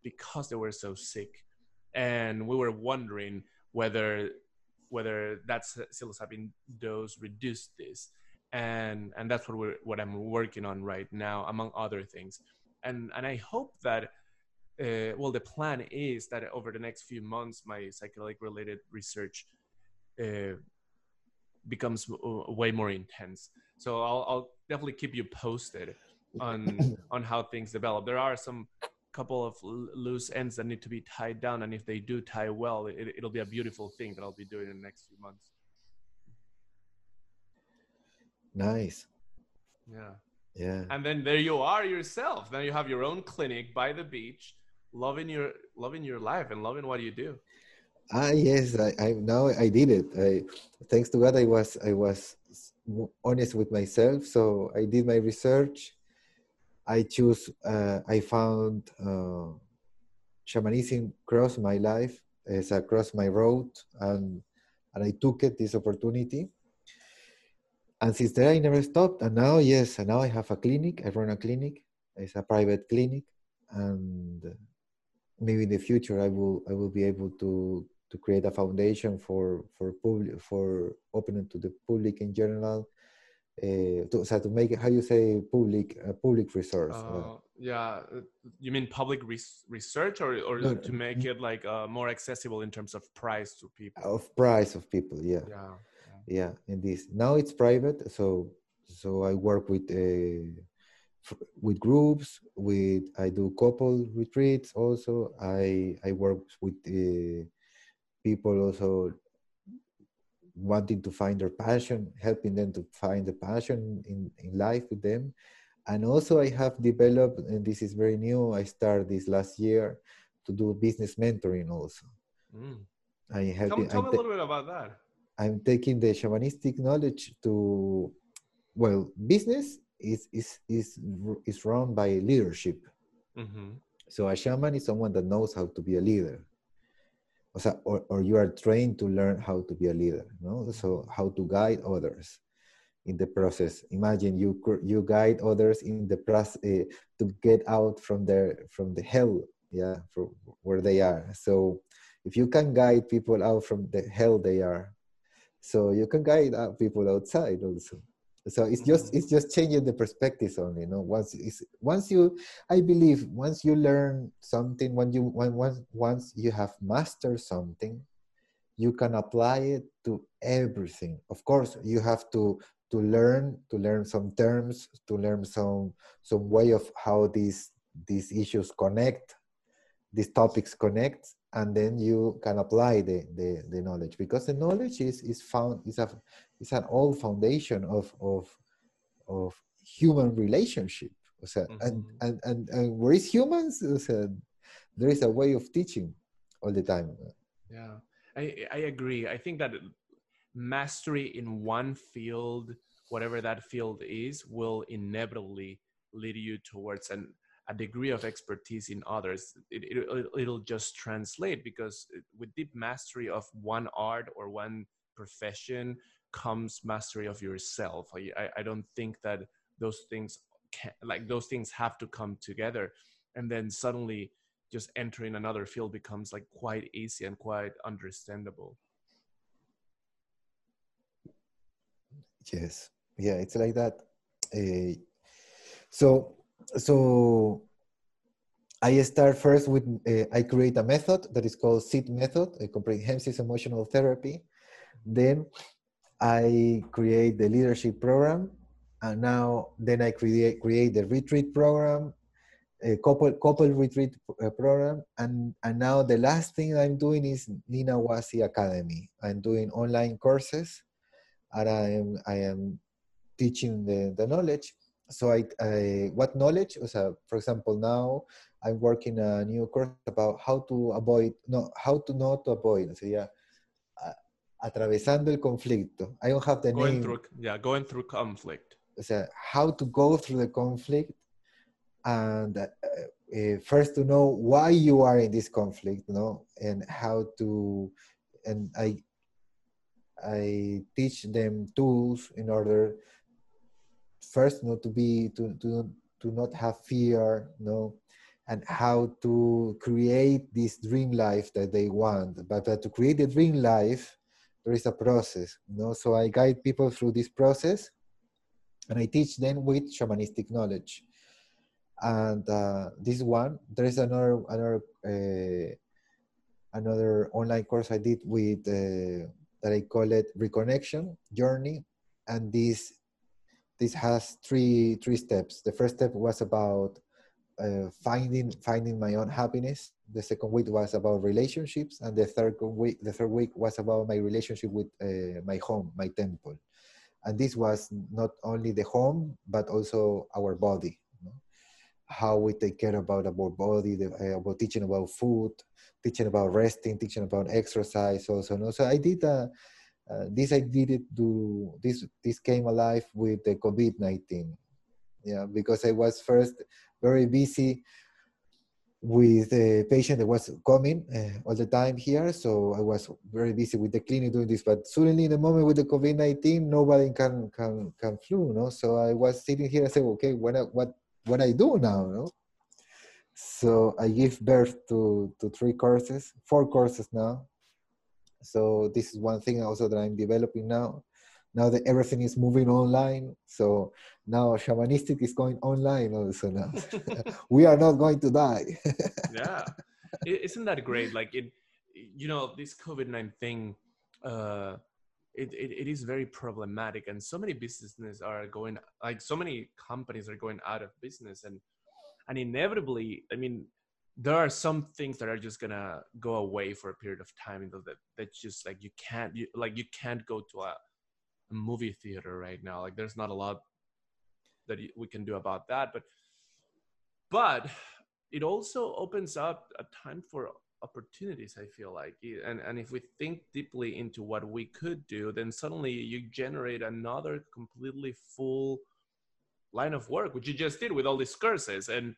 because they were so sick. And we were wondering whether whether that psilocybin dose reduced this. And and that's what we're what i'm working on right now among other things. And and i hope that uh, well the plan is that over the next few months my psychedelic related research uh, becomes way more intense so I'll, I'll definitely keep you posted on on how things develop. There are some couple of loose ends that need to be tied down and if they do tie well it, it'll be a beautiful thing that i'll be doing in the next few months. Nice. Yeah. Yeah. And then there you are yourself. Then you have your own clinic by the beach loving your loving your life and loving what you do. Ah yes i, I now i did it. I thanks to god i was i was honest with myself so i did my research I choose, uh, I found uh, shamanism cross my life, as across my road, and, and I took it, this opportunity. And since then, I never stopped. And now, yes, and now I have a clinic. I run a clinic. It's a private clinic. And maybe in the future, I will, I will be able to, to create a foundation for, for, public, for opening to the public in general uh, to, so to make it, how you say public uh, public resource uh, yeah. you mean public res- research or, or no, to make it like uh, more accessible in terms of price to people? Of price of people yeah. Yeah yeah, yeah in this now it's private so so i work with uh, with groups with i do couple retreats also. I i work with uh, people also wanting to find their passion, helping them to find the passion in, in life with them. And also I have developed, and this is very new, I started this last year, to do business mentoring also. Mm. I have Tell, tell I'm me a little bit about that. I'm taking the shamanistic knowledge to well, business is is is is run by leadership. hmm So a shaman is someone that knows how to be a leader. O sea, or, or you are trained to learn how to be a leader, no? So how to guide others in the process. Imagine you you guide others in the process uh, to get out from their from the hell, yeah, from where they are. So if you can guide people out from the hell they are, so you can guide people outside also so it's just Mhm. it's just changing the perspectives only you know once it's once you i believe once you learn something when you when once once you have mastered something you can apply it to everything of course you have to to learn to learn some terms to learn some some way of how these these issues connect these topics connect and then you can apply the, the, the knowledge because the knowledge is, is found is a is an old foundation of of of human relationship o sea, and, Mhm. and, and and where is humans o sea, there is a way of teaching all the time Yeah, I I agree. I think that mastery in one field, whatever that field is, will inevitably lead you towards an a degree of expertise in others. It, it it'll just translate because with deep mastery of one art or one profession comes mastery of yourself. I I, I don't think that those things can like those things have to come together, and then suddenly just entering another field becomes like quite easy and quite understandable. yes yeah it's like that uh, so so i start first with uh, i create a method that is called sit method a comprehensive emotional therapy. Then i create the leadership program and now then i create create the retreat program a couple couple retreat uh, program. And and now the last thing i'm doing is nina wasi academy. I'm doing online courses. And i am i am teaching the, the knowledge so I, I what knowledge? So for example now i'm working a new course about how to avoid no how to not avoid so yeah uh, atravesando el conflicto. I don't have the Going name. through yeah, going through conflict. o sea, how to go through the conflict and uh, uh, first to know why you are in this conflict you know and how to and i i teach them tools in order first not to be to to to not have fear you know and how to create this dream life that they want. But, but to create the dream life there is a process you know. So i guide people through this process and i teach them with shamanistic knowledge. And uh, this one there is another another uh, another online course i did with uh, that i call it reconnection journey. And this this has three three steps the first step was about uh, finding finding my own happiness the second week was about relationships and the third week the third week was about my relationship with uh, my home my temple and this was not only the home but also our body you know? how we take care about our body the, uh, about teaching about food teaching about resting teaching about exercise also no? so i did a, uh, this I did it to this this came alive with the COVID nineteen, yeah, because I was first very busy with a patient that was coming uh, all the time here, so I was very busy with the clinic doing this. But suddenly, in the moment with the COVID nineteen, nobody can can can flew, no. So I was sitting here and said, okay, what I, what what I do now, no. So I give birth to to three courses, four courses now, so this is one thing also that i'm developing now now that everything is moving online. So now shamanistic is going online also now. We are not going to die. Yeah. Isn't that great? Like it you know this covid-19 thing uh it, it, it is very problematic and so many businesses are going like so many companies are going out of business and and inevitably i mean there are some things that are just gonna go away for a period of time you know, that that's just like you can't you, like you can't go to a, a movie theater right now. Like there's not a lot that we can do about that but but it also opens up a time for opportunities i feel like. And and if we think deeply into what we could do then suddenly you generate another completely full line of work which you just did with all these courses and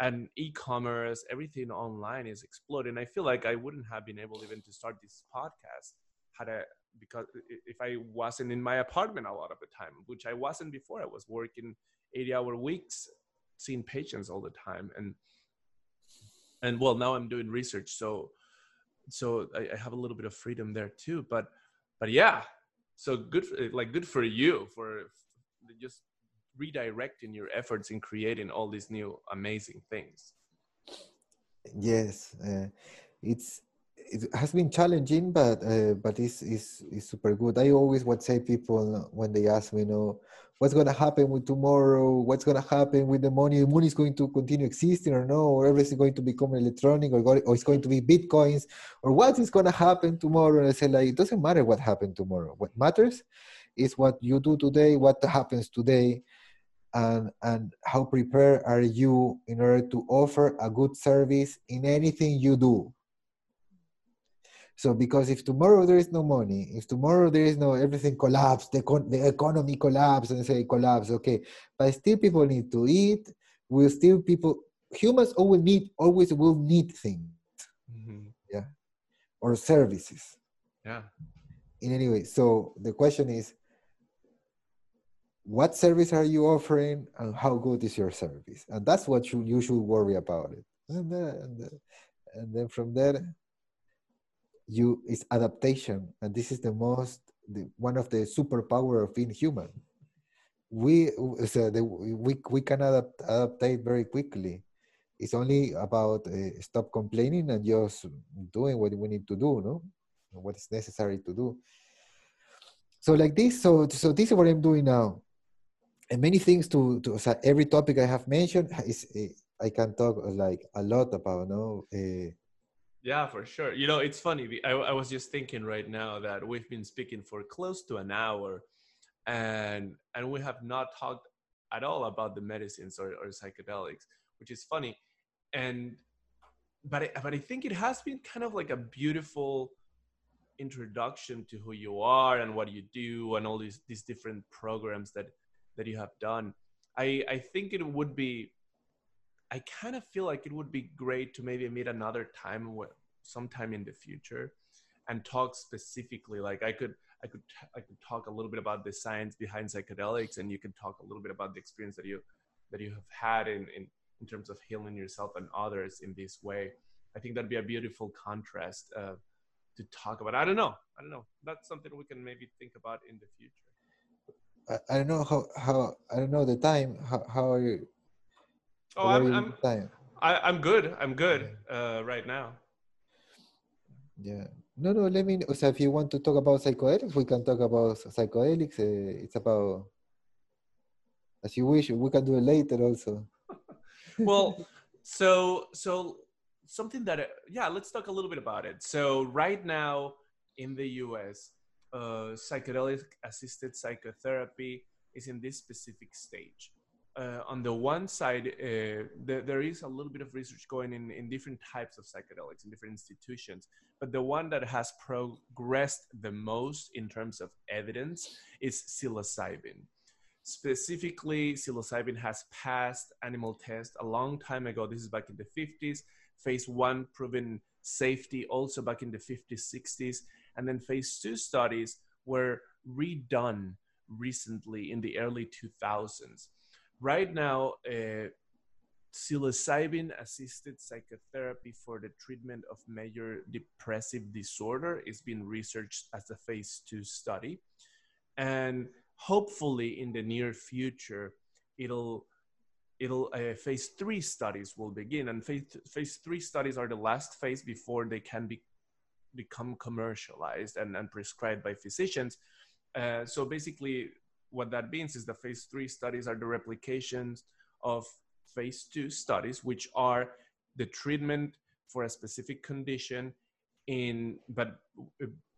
and e-commerce everything online is exploding. I feel like i wouldn't have been able even to start this podcast had a because if i wasn't in my apartment a lot of the time which i wasn't before. I was working 80 hour weeks seeing patients all the time. And and well now i'm doing research so so I, I have a little bit of freedom there too. But but yeah so good for, like good for you for just redirecting your efforts in creating all these new amazing things? Yes uh, it's it has been challenging but uh, but it's, it's it's super good. I always would say people when they ask me you know what's going to happen with tomorrow? What's going to happen with the money? The money is going to continue existing or no? Or everything going to become electronic or, or it's going to be bitcoins? Or what is going to happen tomorrow? And i say like it doesn't matter what happened tomorrow. What matters is what you do today what happens today and and how prepared are you in order to offer a good service in anything you do. So because if tomorrow there is no money if tomorrow there is no everything collapse the, the economy collapse and say collapse okay but still people need to eat will still people humans always need always will need things. Mm-hmm. yeah. Or services. Yeah. In any way. So the question is what service are you offering and how good is your service? And that's what you, you should worry about it. And then, and and then from there you is adaptation. And this is the most the, one of the superpower of being human. We so the, we, we can adapt adaptate very quickly. It's only about uh, stop complaining and just doing what we need to do no? What is necessary to do. So like this so so this is what i'm doing now and many things to to so every topic I have mentioned is uh, I can talk like a lot about no. Uh, yeah, for sure. You know, it's funny. I, I was just thinking right now that we've been speaking for close to an hour, and and we have not talked at all about the medicines or, or psychedelics, which is funny. And but I, but I think it has been kind of like a beautiful introduction to who you are and what you do and all these these different programs that that you have done. I I think it would be. I kind of feel like it would be great to maybe meet another time, sometime in the future, and talk specifically. Like I could I could I could talk a little bit about the science behind psychedelics, and you can talk a little bit about the experience that you that you have had in in, in terms of healing yourself and others in this way. I think that'd be a beautiful contrast uh, to talk about. I don't know. I don't know. That's something we can maybe think about in the future. I, I don't know how how I don't know the time. How how are you? Oh, I'm I'm time? I, I'm good. I'm good uh, right now. Yeah. No, no. Let me. So if you want to talk about psychedelics, we can talk about psychedelics. Uh, it's about as you wish. We can do it later also. well, so so something that uh, yeah, let's talk a little bit about it. So right now in the U.S uh, psychedelic assisted psychotherapy is in this specific stage. Uh, on the one side, uh, the, there is a little bit of research going in in different types of psychedelics in different institutions, but the one that has progressed the most in terms of evidence is psilocybin. Specifically, psilocybin has passed animal tests a long time ago. This is back in the 50s. Phase one proven safety also back in the 50s, 60s and then phase two studies were redone recently in the early 2000s. Right now, uh, psilocybin assisted psychotherapy for the treatment of major depressive disorder is being researched as a phase two study. And hopefully, in the near future, it'll it'll uh, phase three studies will begin and phase, phase three studies are the last phase before they can be become commercialized and, and prescribed by physicians. Uh, so basically, what that means is the phase three studies are the replications of phase two studies, which are the treatment for a specific condition in but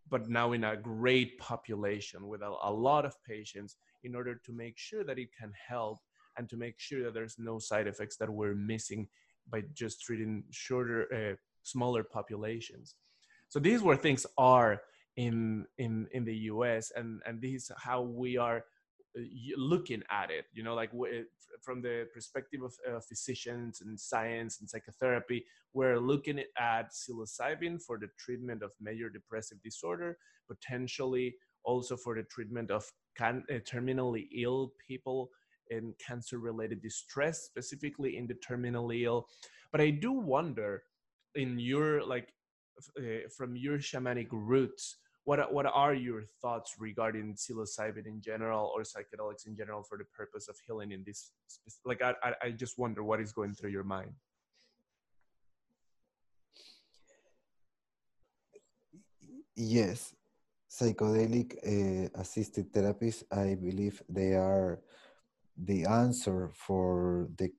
but now in a great population with a, a lot of patients in order to make sure that it can help and to make sure that there's no side effects that we're missing by just treating shorter, uh, smaller populations. So these were things are in in in the U.S. and and this is how we are uh, looking at it. You know, like from the perspective of uh, physicians and science and psychotherapy, we're looking at psilocybin for the treatment of major depressive disorder, potentially also for the treatment of can, uh, terminally ill people and cancer related distress, specifically in the terminally ill. But I do wonder in your like uh, from your shamanic roots what what are your thoughts regarding psilocybin in general or psychedelics in general for the purpose of healing in this like i i just wonder what is going through your mind. Yes psychedelic uh, assisted therapies i believe they are the answer for the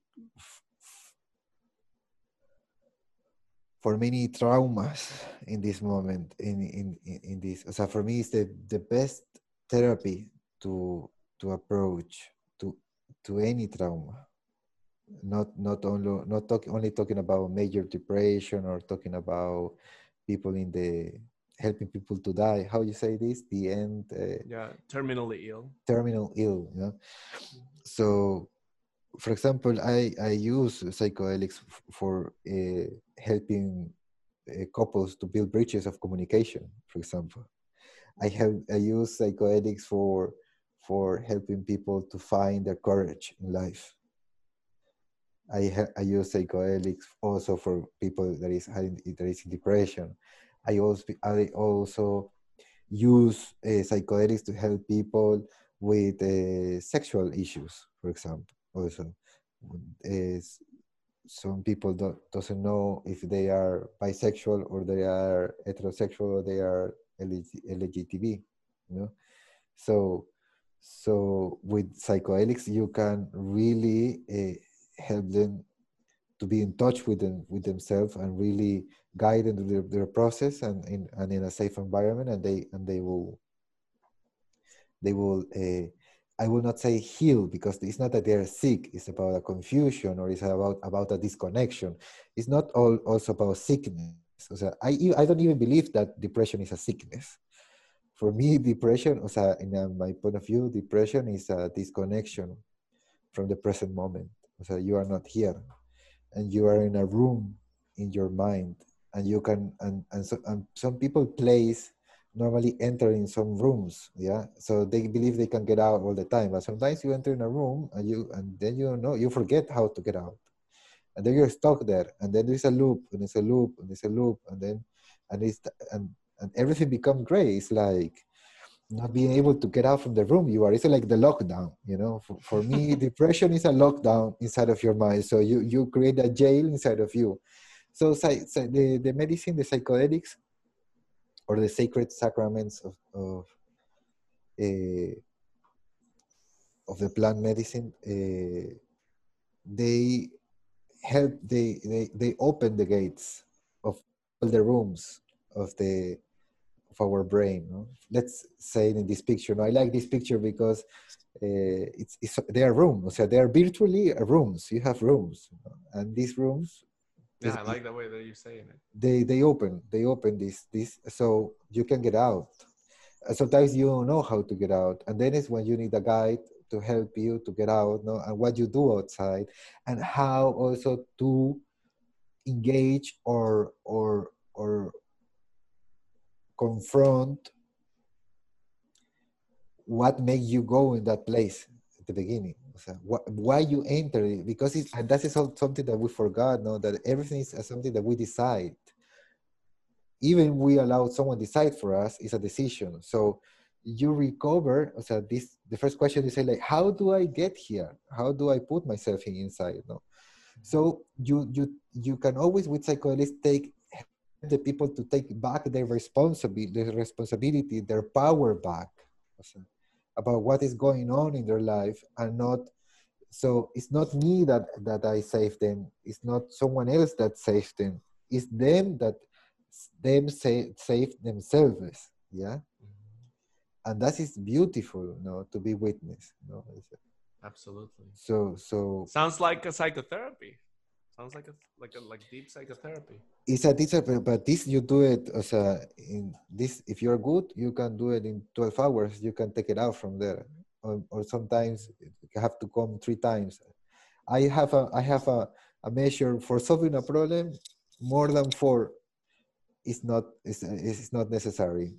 for many traumas in this moment in in in this so for me it's the the best therapy to to approach to to any trauma. Not not only not talk, only talking about major depression or talking about people in the helping people to die. How you say this? The end uh, yeah terminally ill. terminal ill you know? Mm-hmm. so for example, I, I use psychedelics for uh, helping uh, couples to build bridges of communication. For example, I have I use psychedelics for for helping people to find their courage in life. I ha- I use psychedelics also for people that is having that is in depression. I also I also use uh, psychedelics to help people with sexual issues, for example also is some people don't doesn't know if they are bisexual or they are heterosexual or they are LGTB, you know. So, so with psychedelics, you can really uh, help them to be in touch with them with themselves and really guide them their, their process and in and in a safe environment, and they and they will they will uh, I will not say heal because it's not that they're sick. It's about a confusion or it's about about a disconnection. It's not all also about sickness. So I I don't even believe that depression is a sickness. For me, depression, o sea, in uh, my point of view, depression is a disconnection from the present moment. So you are not here, and you are in a room in your mind, and you can and and, so, and some people place normally enter in some rooms yeah? So they believe they can get out all the time but sometimes you enter in a room and you and then you know you forget how to get out. And then you're stuck there and then there's a loop and it's a loop and it's a loop and then and it's and and everything becomes gray. It's like not being able to get out from the room you are. It's like the lockdown you know? For, for me depression is a lockdown inside of your mind. So you you create a jail inside of you. So, so the, the medicine the psychedelics or the sacred sacraments of of, uh, of the plant medicine, uh, they help they, they they open the gates of all the rooms of the of our brain. No? Let's say in this picture. No? I like this picture because uh, it's, it's they are rooms. So they are virtually rooms. You have rooms, and these rooms yeah, I like the way that you're saying it. They they open they open this this so you can get out. Sometimes you don't know how to get out, and then it's when you need a guide to help you to get out, no, and what you do outside, and how also to engage or or or confront what makes you go in that place at the beginning why you enter it? Because it's, and that is something that we forgot no that everything is something that we decide. Even we allow someone decide for us is a decision. So you recover so this the first question you say like how do i get here? How do i put myself in inside no? So you you you can always with psychologists take the people to take back their responsibility their responsibility their power back about what is going on in their life and not so it's not me that that i save them it's not someone else that saved them it's them that them say, save themselves yeah mm-hmm. and that is beautiful you know, to be witness you know? absolutely so so sounds like a psychotherapy Sounds like a like a like deep psychotherapy. It's a deep, but this you do it as a in this. If you're good, you can do it in 12 hours. You can take it out from there, or, or sometimes you have to come three times. I have a I have a, a measure for solving a problem. More than four is not is is not necessary.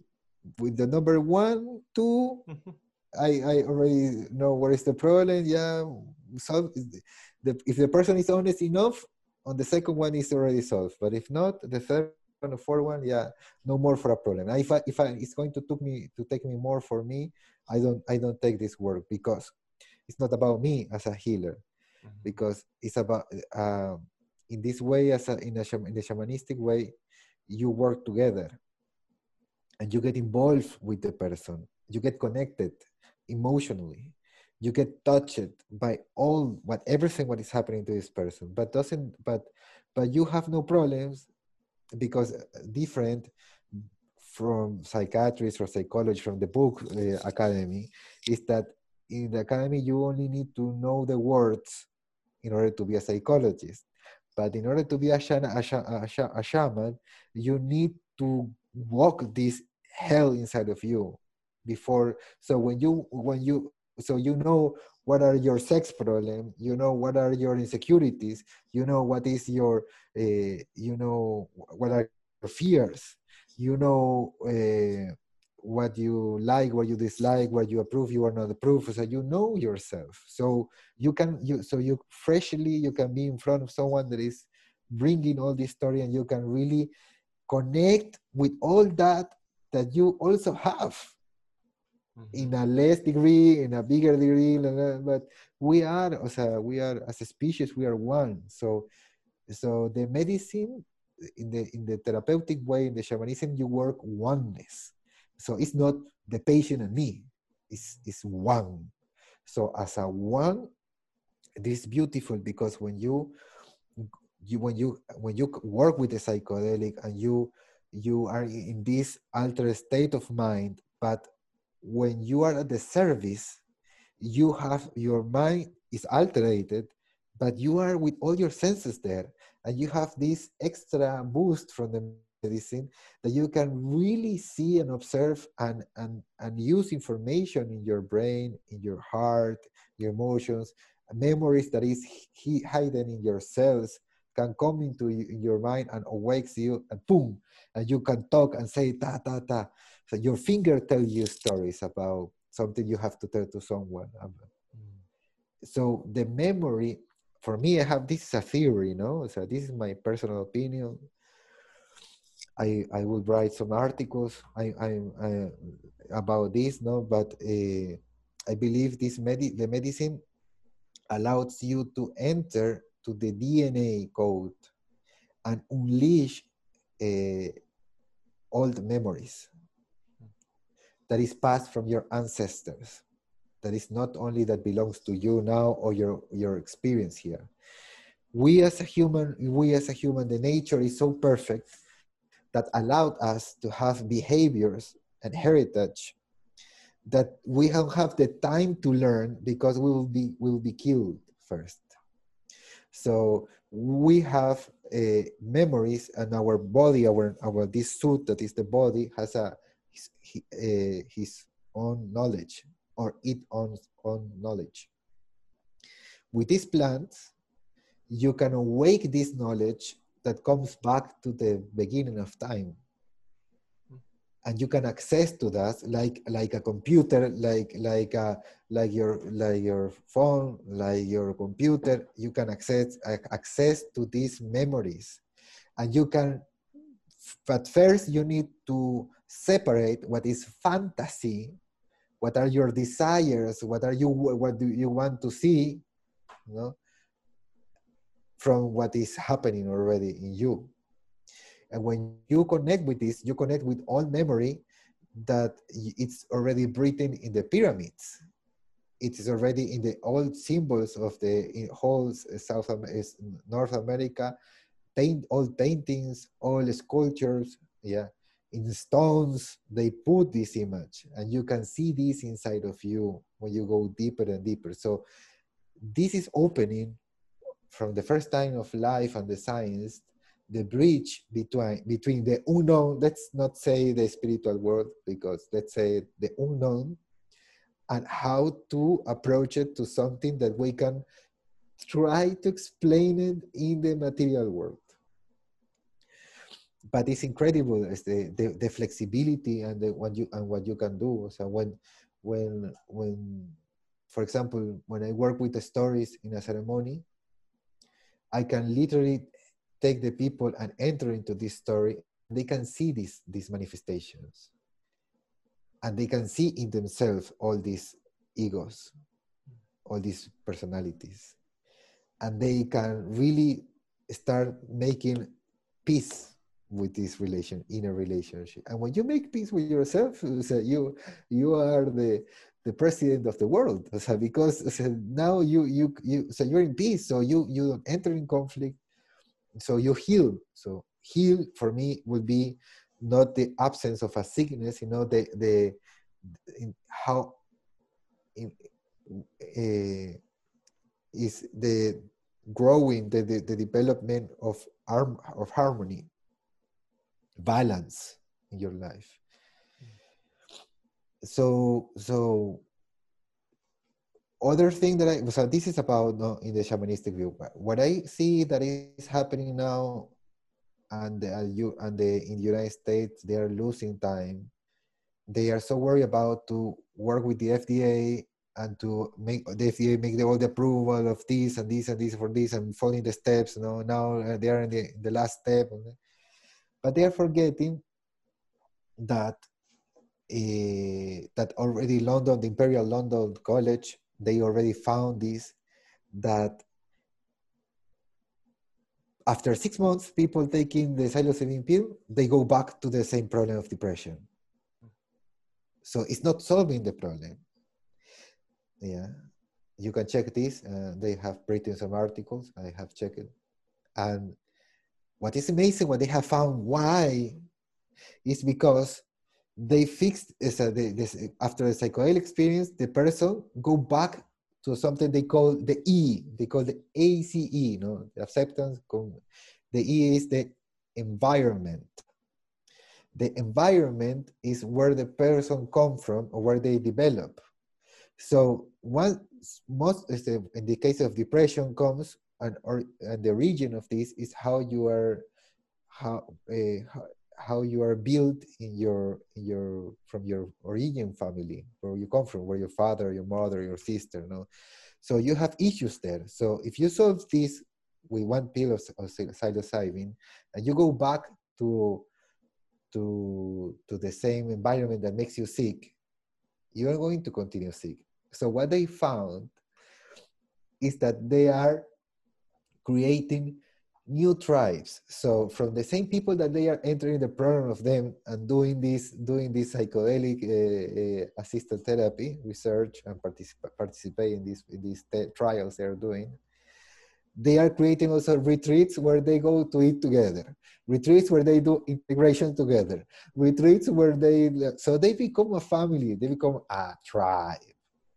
With the number one, two, I I already know what is the problem. Yeah, solve the, if the person is honest enough, on the second one is already solved. But if not, the third one, the fourth one, yeah, no more for a problem. if I, if I, it's going to took me to take me more for me, I don't I don't take this work because it's not about me as a healer, mm-hmm. because it's about uh, in this way as a, in a in the shamanistic way, you work together, and you get involved with the person, you get connected emotionally you get touched by all what everything what is happening to this person. But doesn't but but you have no problems because uh, different from psychiatrists or psychology from the book uh, academy is that in the academy you only need to know the words in order to be a psychologist. But in order to be a, shana, a, a, a shaman you need to walk this hell inside of you before so when you when you so you know what are your sex problem you know what are your insecurities you know what is your uh, you know what are your fears you know uh, what you like what you dislike what you approve you are not approve so you know yourself so you can you so you freshly you can be in front of someone that is bringing all this story and you can really connect with all that that you also have. In a less degree, in a bigger degree, but we are, o sea, we are as a species, we are one. So, so the medicine in the in the therapeutic way, in the shamanism, you work oneness. So it's not the patient and me; it's it's one. So as a one, this is beautiful because when you you when you when you work with the psychedelic and you you are in this altered state of mind but when you are at the service, you have your mind is alterated, but you are with all your senses there, and you have this extra boost from the medicine that you can really see and observe and and and use information in your brain, in your heart, your emotions, memories that is hidden in your cells can come into your mind and awakes you and boom and you can talk and say ta ta ta so your finger tells you stories about something you have to tell to someone. Um. So the memory, for me, I have this is a theory, you know. So this is my personal opinion. I I will write some articles I, I, I about this, no, but uh, I believe this medi- the medicine allows you to enter to the DNA code and unleash uh, old memories that is passed from your ancestors that is not only that belongs to you now or your your experience here. We as a human we as a human the nature is so perfect that allowed us to have behaviors and heritage that we don't have the time to learn because we will be will be killed first. So we have uh, memories and our body our our this suit that is the body has a his, uh, his own knowledge or it own own knowledge. With these plants, you can awake this knowledge that comes back to the beginning of time. And you can access to that like like a computer like like a, like your like your phone like your computer. You can access access to these memories. And you can but first you need to separate what is fantasy what are your desires what are you what do you want to see you know from what is happening already in you. And when you connect with this you connect with all memory that it's already written in the pyramids. It is already in the old symbols of the whole south America north america paint old paintings all sculptures yeah in stones they put this image and you can see this inside of you when you go deeper and deeper so this is opening from the first time of life and the science, the bridge between between the unknown, let's not say the spiritual world, because let's say the unknown, and how to approach it to something that we can try to explain it in the material world. But it's incredible it's the, the, the flexibility and the, what you and what you can do. So when when when for example, when I work with the stories in a ceremony, I can literally take the people and enter into this story. They can see these, these manifestations. And they can see in themselves all these egos, all these personalities. And they can really start making peace with this relation inner relationship. And when you make peace with yourself so you you are the the president of the world. So because so now you you you so you're in peace so you you don't enter in conflict so you heal. So heal for me would be not the absence of a sickness you know the the in how in, uh, is the growing the, the, the development of arm of harmony balance in your life so so other thing that I so this is about no, in the shamanistic view. What I see that is happening now, and the, you and the in the United States they are losing time. They are so worried about to work with the FDA and to make the FDA make the, all the approval of this and this and this for this and following the steps. You know, now uh, they are in the, the last step, but they are forgetting that uh, that already London, the Imperial London College, they already found this that after six months, people taking the psilocybin pill, they go back to the same problem of depression. So it's not solving the problem. Yeah, you can check this. Uh, they have written some articles. I have checked and what is amazing, what they have found, why, is because they fixed this, after the psychedelic experience the person go back to something they call the e they call the ace you know the acceptance the e is the environment. The environment is where the person come from or where they develop. So one most in the case of depression comes and or and the origin of this is how you are how, uh, how how you are built in your in your from your origin family where you come from where your father your mother your sister no so you have issues there. So if you solve this with one pill of, of psilocybin and you go back to to to the same environment that makes you sick you are going to continue sick. So what they found is that they are creating new tribes. So from the same people that they are entering the program of them and doing this, doing this psychedelic uh, uh, assisted therapy research and particip- participate in these in these te- trials they are doing. They are creating also retreats where they go to eat together, retreats where they do integration together, retreats where they so they become a family, they become a tribe,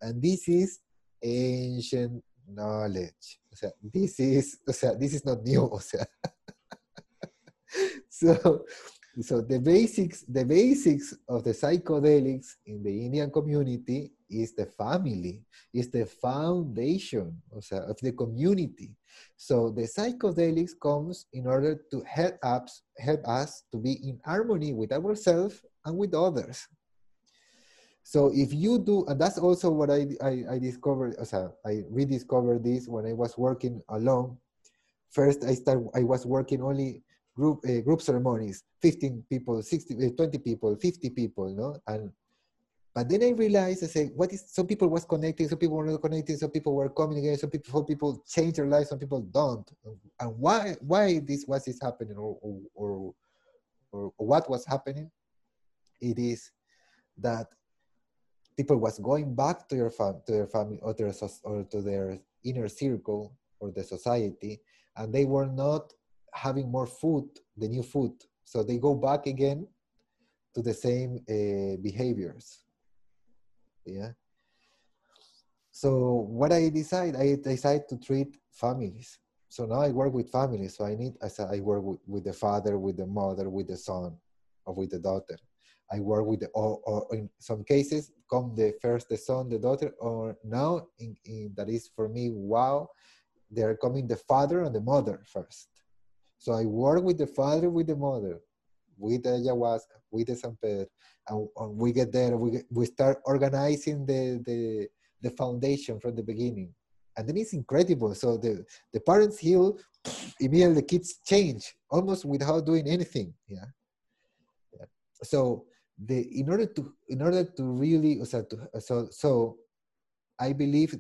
and this is ancient knowledge. Sea, this is, o sea, this is not new. O sea, so, so the basics, the basics of the psychedelics in the Indian community is the family, is the foundation o sea, of the community. So the psychedelics comes in order to help us, help us to be in harmony with ourselves and with others. So if you do, and that's also what I, I, I discovered, so I rediscovered this when I was working alone. First, I start, I was working only group uh, group ceremonies, 15 people, 60, uh, 20 people, 50 people, no? And but then I realized, I say, what is, some people was connecting, some people were not connecting, some people were coming again, some people, some people change their lives, some people don't. And why, why this was this happening or, or, or, or what was happening? It is that people was going back to your fam- to their family or, their, or to their inner circle or the society and they were not having more food the new food so they go back again to the same uh, behaviors yeah so what i decide i decide to treat families so now I work with families. So I need, as I work with, with the father, with the mother, with the son, or with the daughter. I work with the, or, or in some cases, come the first the son, the daughter, or now in, in that is for me, wow, they are coming the father and the mother first. So I work with the father, with the mother, with the ayahuasca, with the San Pedro, and, and we get there, we, get, we start organizing the, the, the foundation from the beginning and then it's incredible. So the the parents heal, immediately the kids change almost without doing anything. Yeah. yeah. So the in order to in order to really so so so I believe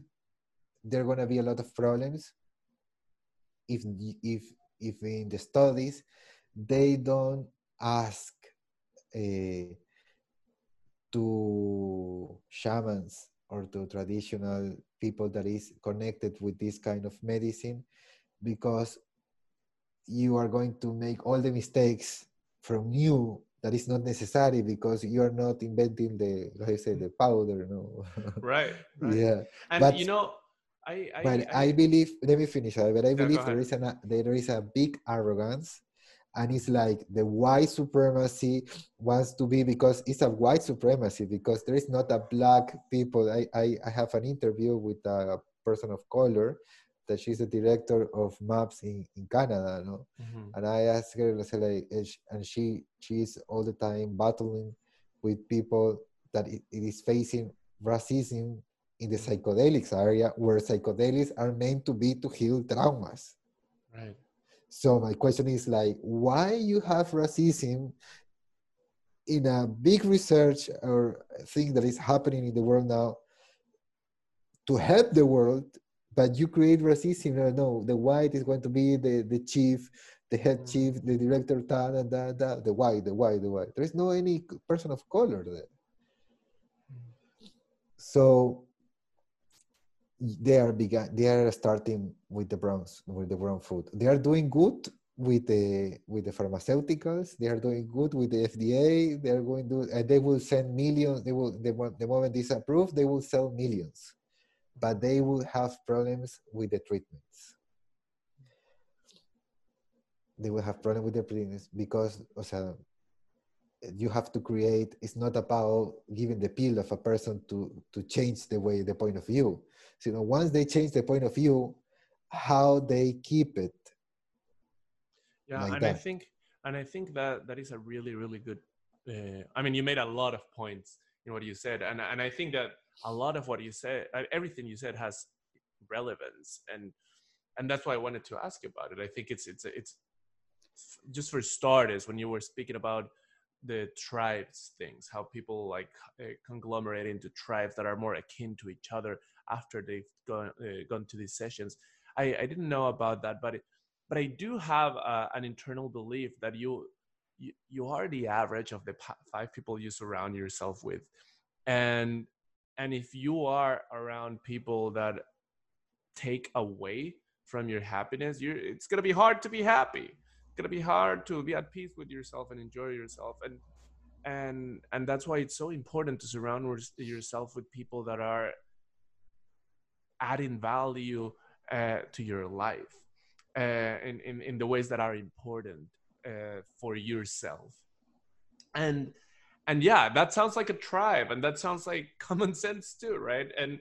there are going to be a lot of problems if if if in the studies they don't ask uh, to shamans or to traditional people that is connected with this kind of medicine because you are going to make all the mistakes from you that is not necessary because you are not inventing the like I say the powder no? Right, right. yeah and but, you know I, I but I, I, believe let me finish but I believe there is a there is a big arrogance and it's like the white supremacy wants to be because it's a white supremacy because there is not a black people. I i, I have an interview with a person of color that she's the director of maps in, in canada no? Mm-hmm. and i asked her like, and she she's all the time battling with people that it, it is facing racism in the mm-hmm. psychedelics area where psychedelics are meant to be to heal traumas right so my question is like, why you have racism in a big research or thing that is happening in the world now to help the world, but you create racism. No, no the white is going to be the, the chief, the head mm. chief, the director, da, da, da, da, the white, the white, the white. There is no any person of color there. So they are began they are starting with the browns with the brown food they are doing good with the with the pharmaceuticals they are doing good with the fda they are going to and they will send millions they will the, the moment this approved they will sell millions but they will have problems with the treatments they will have problem with the treatments because o sea, you have to create it's not about giving the pill of a person to to change the way the point of view so, you know, once they change the point of view, how they keep it. Yeah, like and that. I think, and I think that that is a really, really good. Uh, I mean, you made a lot of points in what you said, and and I think that a lot of what you said, uh, everything you said, has relevance, and and that's why I wanted to ask about it. I think it's it's it's just for starters when you were speaking about the tribes things how people like uh, conglomerate into tribes that are more akin to each other after they've gone uh, gone to these sessions. I, I didn't know about that, but it, but I do have uh, an internal belief that you, you you are the average of the five people you surround yourself with, and and if you are around people that take away from your happiness, you it's gonna be hard to be happy. It's gonna be hard to be at peace with yourself and enjoy yourself and and and that's why it's so important to surround yourself with people that are adding value uh, to your life uh, in, in, in the ways that are important uh, for yourself and and yeah that sounds like a tribe and that sounds like common sense too right? And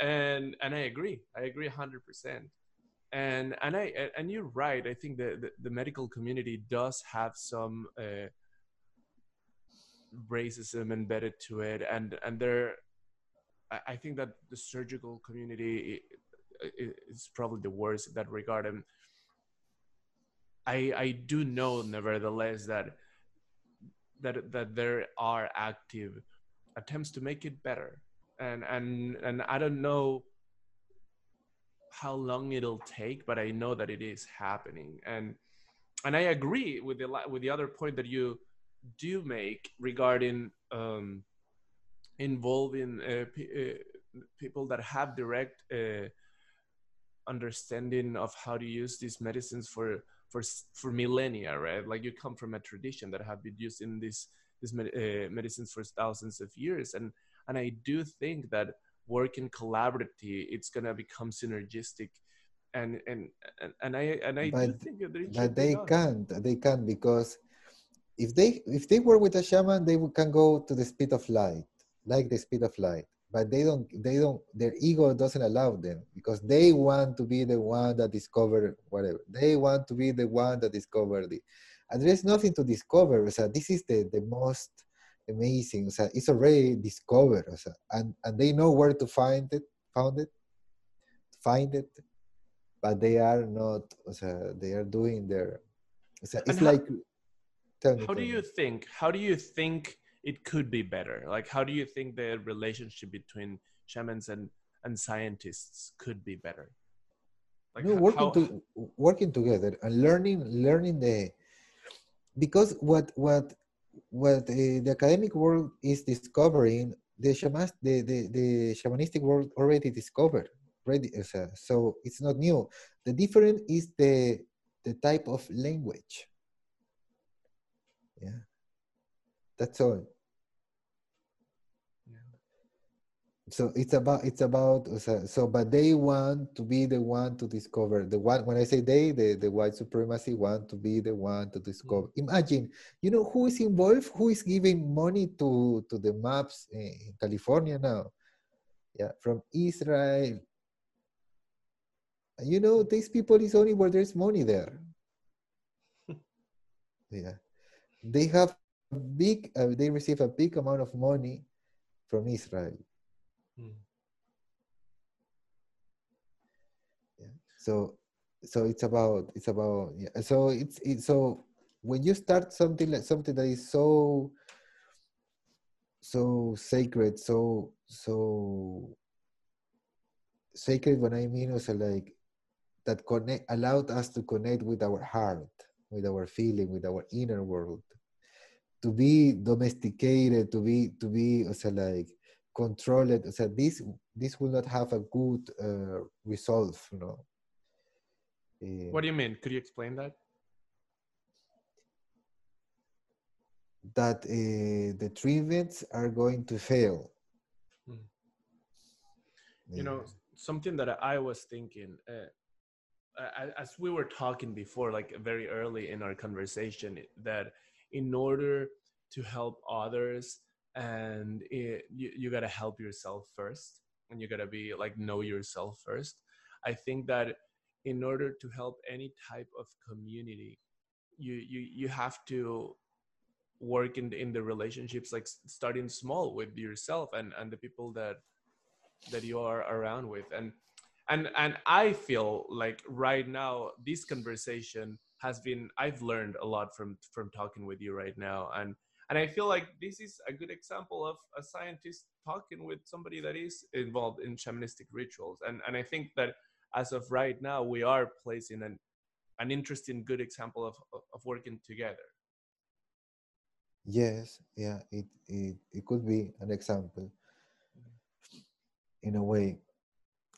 and and i agree. I agree 100% and and i and you're right. I think the the, the medical community does have some uh, racism embedded to it and and there I think that the surgical community is probably the worst in that regard. And I I do know, nevertheless, that that that there are active attempts to make it better, and and and I don't know how long it'll take, but I know that it is happening, and and I agree with the with the other point that you do make regarding um, involving uh, uh, people that have direct uh, understanding of how to use these medicines for for for millennia right? Like you come from a tradition that have been used in these these uh, medicines for thousands of years. And and i do think that working collaboratively it's going to become synergistic. And and and, and I and I But- do think that but they can't they can't because if they if they work with a shaman they can go to the speed of light like the speed of light but they don't they don't their ego doesn't allow them because they want to be the one that discover whatever they want to be the one that discover it and there's nothing to discover so this is the the most amazing so it's already discovered so, and and they know where to find it found it find it but they are not so they are doing their so it's how- like me, how do you think how do you think it could be better. Like how do you think the relationship between shamans and and scientists could be better? Like no, working how- to working together and learning learning the because what what what uh, the academic world is discovering the shaman the, the the shamanistic world already discovered already uh, so- it's not new. The difference is the the type of language. Yeah. That's all so it's about it's about so, but they want to be the one to discover the one when i say they the, the white supremacy want to be the one to discover. Imagine you know who is involved who is giving money to to the maps in california now? Yeah from israel. You know these people is only where there's money there. Yeah. They have a big uh, they receive a big amount of money from israel Hmm. so so it's about it's about yeah. So it's it's so when you start something like something that is so so sacred so so sacred when i mean also like that connect allowed us to connect with our heart with our feeling with our inner world. To be domesticated to be to be also like controlled so this this will not have a good uh, result you know. Eh, what do you mean? Could you explain that? That uh, the treatments are going to fail. Hmm. you know something that i was thinking uh, as we were talking before like very early in our conversation that in order to help others and it, you, you got to help yourself first and you got to be like know yourself first. I think that in order to help any type of community you you you have to work in in the relationships like starting small with yourself and and the people that that you are around with. And and and i feel like right now this conversation has been i've learned a lot from from talking with you right now. And and i feel like this is a good example of a scientist talking with somebody that is involved in shamanistic rituals and and i think that as of right now we are placing an an interesting good example of of, working together Yes, yeah, it, it, it could be an example in a way.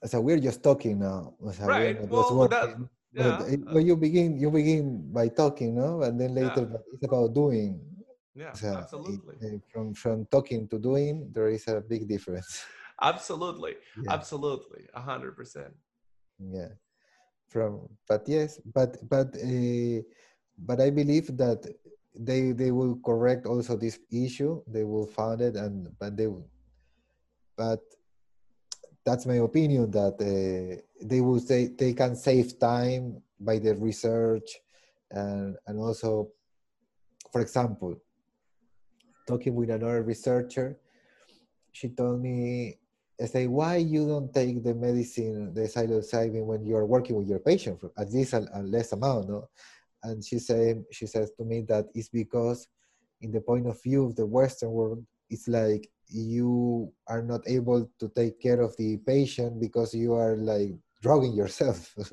So we're just talking now. So Right, well, that- yeah But it- you begin, you begin by talking, no, and then later Yeah. it's about doing. Yeah So absolutely uh, from from talking to doing, there is a big difference. absolutely Yeah. absolutely a hundred percent yeah from but yes but but uh, but i believe that they they will correct also this issue they will find it and but they will but that's my opinion that uh, they will say they can save time by the research and and also for example talking with another researcher. She told me I say why you don't take the medicine the psilocybin when you are working with your patient at least a, a less amount no? And she said she says to me that it's because in the point of view of the western world it's like you are not able to take care of the patient because you are like drugging yourself.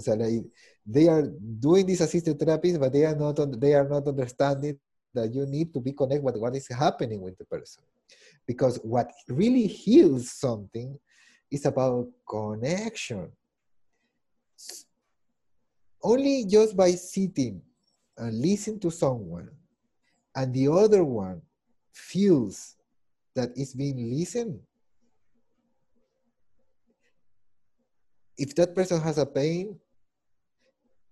So like, they are doing these assisted therapies but they are not they are not understanding that you need to be connected with what is happening with the person. Because what really heals something is about connection. Only just by sitting and listening to someone and the other one feels that it's being listened. If that person has a pain,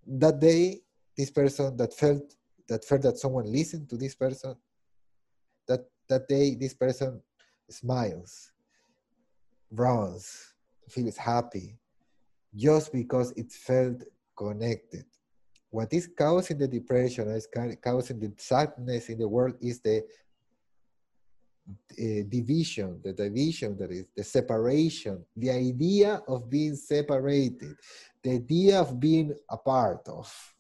that day, this person that felt that felt that someone listened to this person, that that day this person smiles, runs, feels happy, just because it felt connected. What is causing the depression, is causing the sadness in the world is the uh, division, the division that is the separation, the idea of being separated, the idea of being a part of.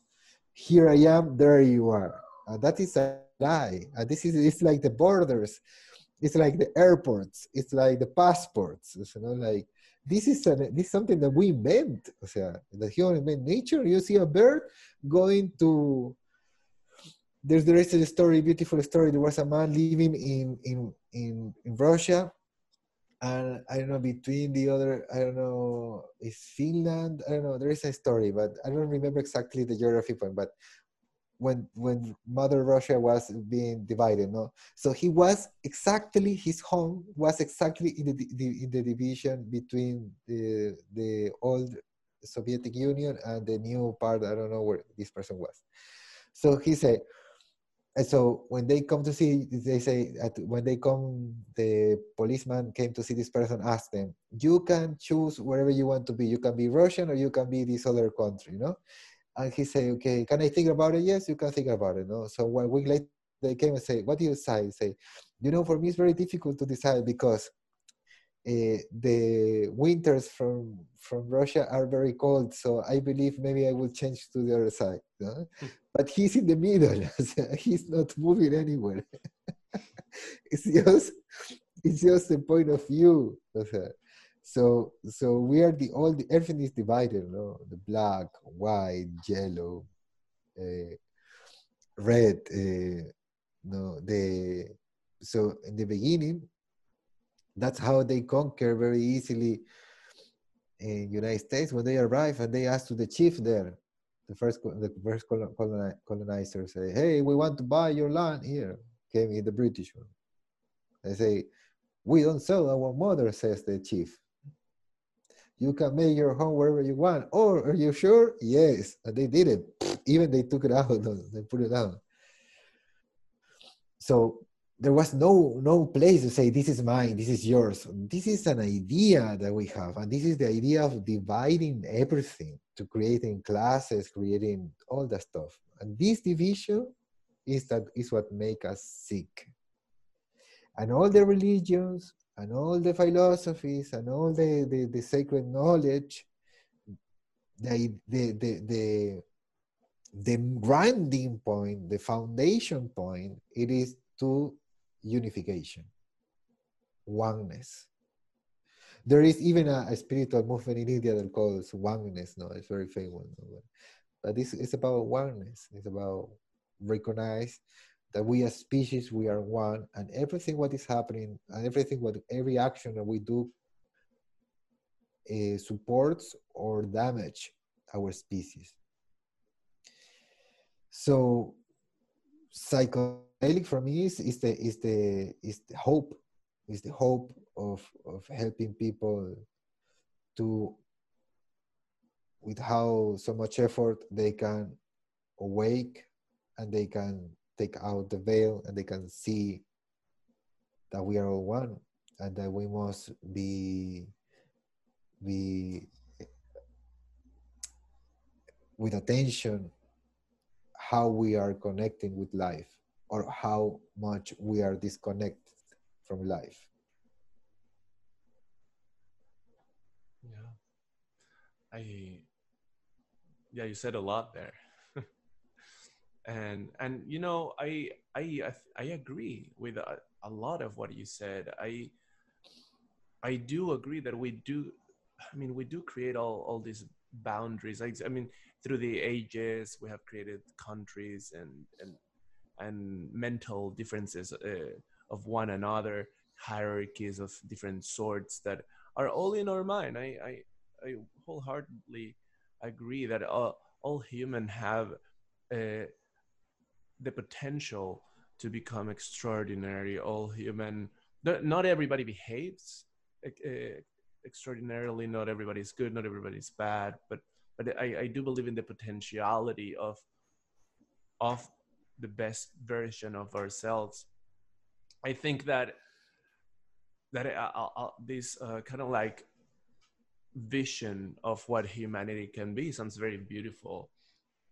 Here I am, there you are. Uh, that is a lie. Uh, this is it's like the borders, it's like the airports, it's like the passports. You know, like this is a, this is something that we invent. O sea, the human nature. You see a bird going to there's the rest of the story, beautiful story. There was a man living in in in, in Russia, and I don't know between the other, I don't know, is Finland. I don't know. There is a story, but I don't remember exactly the geography point. But when when Mother Russia was being divided, no, so he was exactly his home was exactly in the, the in the division between the the old Soviet Union and the new part. I don't know where this person was. So he said, and so when they come to see, they say when they come, the policeman came to see this person, asked them, "You can choose wherever you want to be. You can be Russian or you can be this other country, you know." And he said, "Okay, can I think about it? Yes, you can think about it." No. So one week later, they came and say, "What do you decide?" Say, "You know, for me it's very difficult to decide because uh, the winters from from Russia are very cold, so I believe maybe I will change to the other side. No? But he's in the middle; he's not moving anywhere. it's just it's just a point of view. So so we are the all the everything is divided. No, the black, white, yellow, uh, red. Uh, no, the so in the beginning that's how they conquer very easily in United States when they arrive and they ask to the chief there, the first the first colonizers say, "Hey, we want to buy your land here." Came in the British one. They say, "We don't sell our mother," says the chief. You can make your home wherever you want. Or are you sure? Yes, and they did it. Even they took it out. They put it down. So there was no no place to say this is mine this is yours. This is an idea that we have and this is the idea of dividing everything to creating classes creating all that stuff. And this division is that is what make us sick. And all the religions and all the philosophies and all the the, the sacred knowledge the the the, the the grinding point the foundation point it is to unification, oneness. There is even a, a spiritual movement in India that calls oneness. No, it's very famous. No? But this is about oneness. It's about recognize that we as species we are one, and everything what is happening, and everything what every action that we do uh, supports or damage our species. So psychedelic for me is, is the is the is the hope is the hope of of helping people to with how so much effort they can awake and they can take out the veil and they can see that we are all one and that we must be be with attention how we are connecting with life or how much we are disconnected from life. Yeah. I yeah, you said a lot there. and and you know, I I I agree with a, a lot of what you said. I I do agree that we do I mean, we do create all all these boundaries. I, I mean, through the ages, we have created countries and and and mental differences uh, of one another, hierarchies of different sorts that are all in our mind. I I, I wholeheartedly agree that all, all humans have uh, the potential to become extraordinary. All human, not everybody behaves uh, extraordinarily not everybody's good not everybody's bad but but I, I do believe in the potentiality of of the best version of ourselves. I think that that I, I, I, this uh, kind of like vision of what humanity can be sounds very beautiful.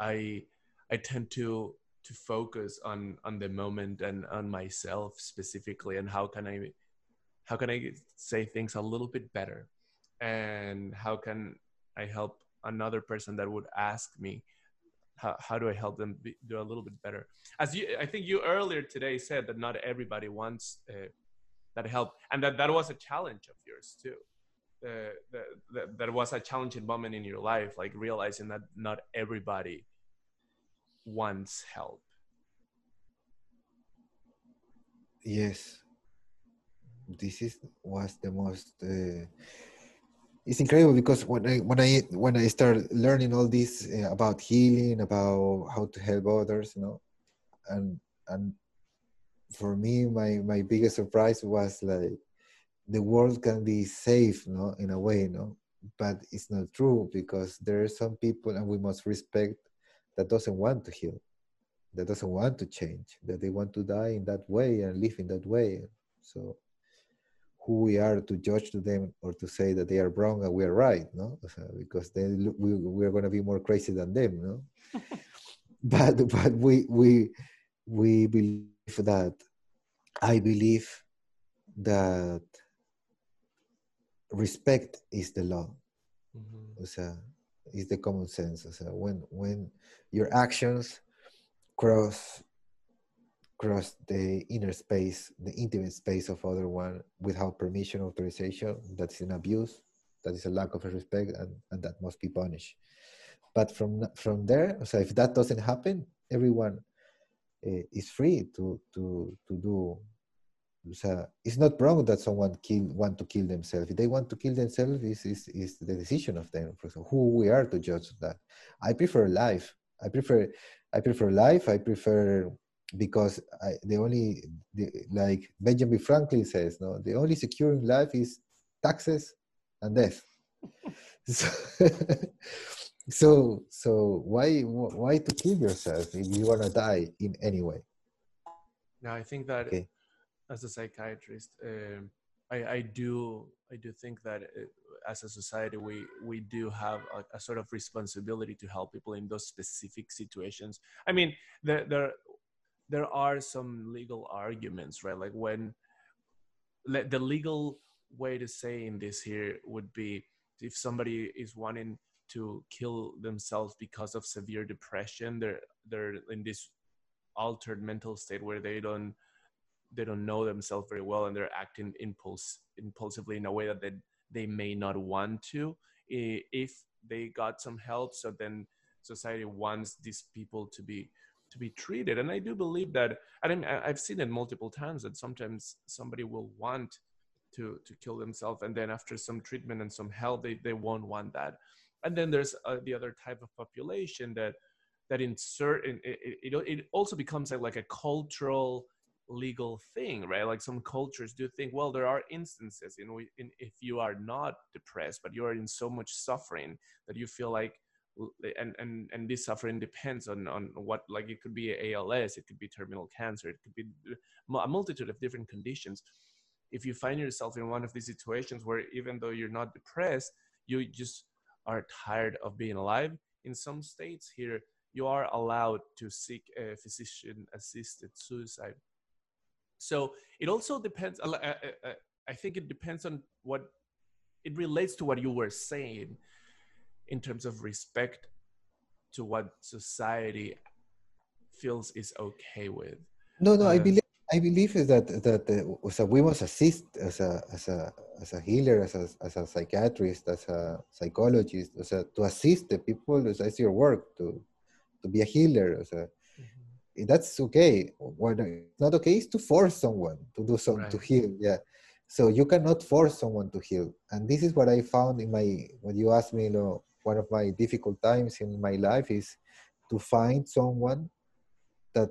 I i tend to to focus on on the moment and on myself specifically and how can i how can i say things a little bit better? And how can i help another person that would ask me how, how do i help them be, do a little bit better? As you i think you earlier today said that not everybody wants uh, that help and that that was a challenge of yours too. Uh, that, that, that was a challenging moment in your life like realizing that not everybody wants help. Yes. This is was the most uh, it's incredible because when I when I when I started learning all this uh, about healing, about how to help others, you know, and and for me, my my biggest surprise was like the world can be safe, you know, in a way, you know, but it's not true because there are some people, and we must respect that doesn't want to heal, that doesn't want to change, that they want to die in that way and live in that way. So who we are to judge to them or to say that they are wrong and we are right, no? Because then we, we are going to be more crazy than them, no? but but we we we believe that I believe that respect is the law. Mm-hmm. O sea, is the common sense. O sea, when when your actions cross cross the inner space, the intimate space of other one without permission, authorization, that's an abuse, that is a lack of respect, and, and that must be punished. But from from there, so if that doesn't happen, everyone uh, is free to to to do. So it's not wrong that someone kill want to kill themselves. If they want to kill themselves, is is is the decision of them. For example, who we are to judge that. I prefer life. I prefer I prefer life. I prefer because I, the only the, like benjamin franklin says no the only securing life is taxes and death. So, so so why why to kill yourself if you want to die in any way? Now i think that okay. as a psychiatrist um, I, I do i do think that it, uh, as a society we we do have a, a, sort of responsibility to help people in those specific situations. I mean there, there there are some legal arguments, right? Like when the legal way to say in this here would be if somebody is wanting to kill themselves because of severe depression, they're they're in this altered mental state where they don't they don't know themselves very well and they're acting impulse impulsively in a way that they, they may not want to if they got some help so then society wants these people to be to be treated. And I do believe that, I mean, I've seen it multiple times that sometimes somebody will want to, to kill themselves. And then after some treatment and some help, they, they won't want that. And then there's uh, the other type of population that, that in certain, it, it, it also becomes a, like a cultural legal thing, right? Like some cultures do think, well, there are instances in, in if you are not depressed, but you are in so much suffering that you feel like and and and this suffering depends on on what like it could be ALS, it could be terminal cancer, it could be a multitude of different conditions. If you find yourself in one of these situations where even though you're not depressed, you just are tired of being alive. In some states here, you are allowed to seek a physician-assisted suicide. So it also depends. I think it depends on what it relates to what you were saying in terms of respect to what society feels is okay with. No, no, uh, I believe I believe is that that uh, so we must assist as a as a as a healer, as a as a psychiatrist, as a psychologist, as a, to assist the people. As, as your work to to be a healer. As a, mm-hmm. That's okay. What it's not okay is to force someone to do something right. to heal. Yeah. So you cannot force someone to heal. And this is what I found in my when you asked me, you know, one of my difficult times in my life is to find someone that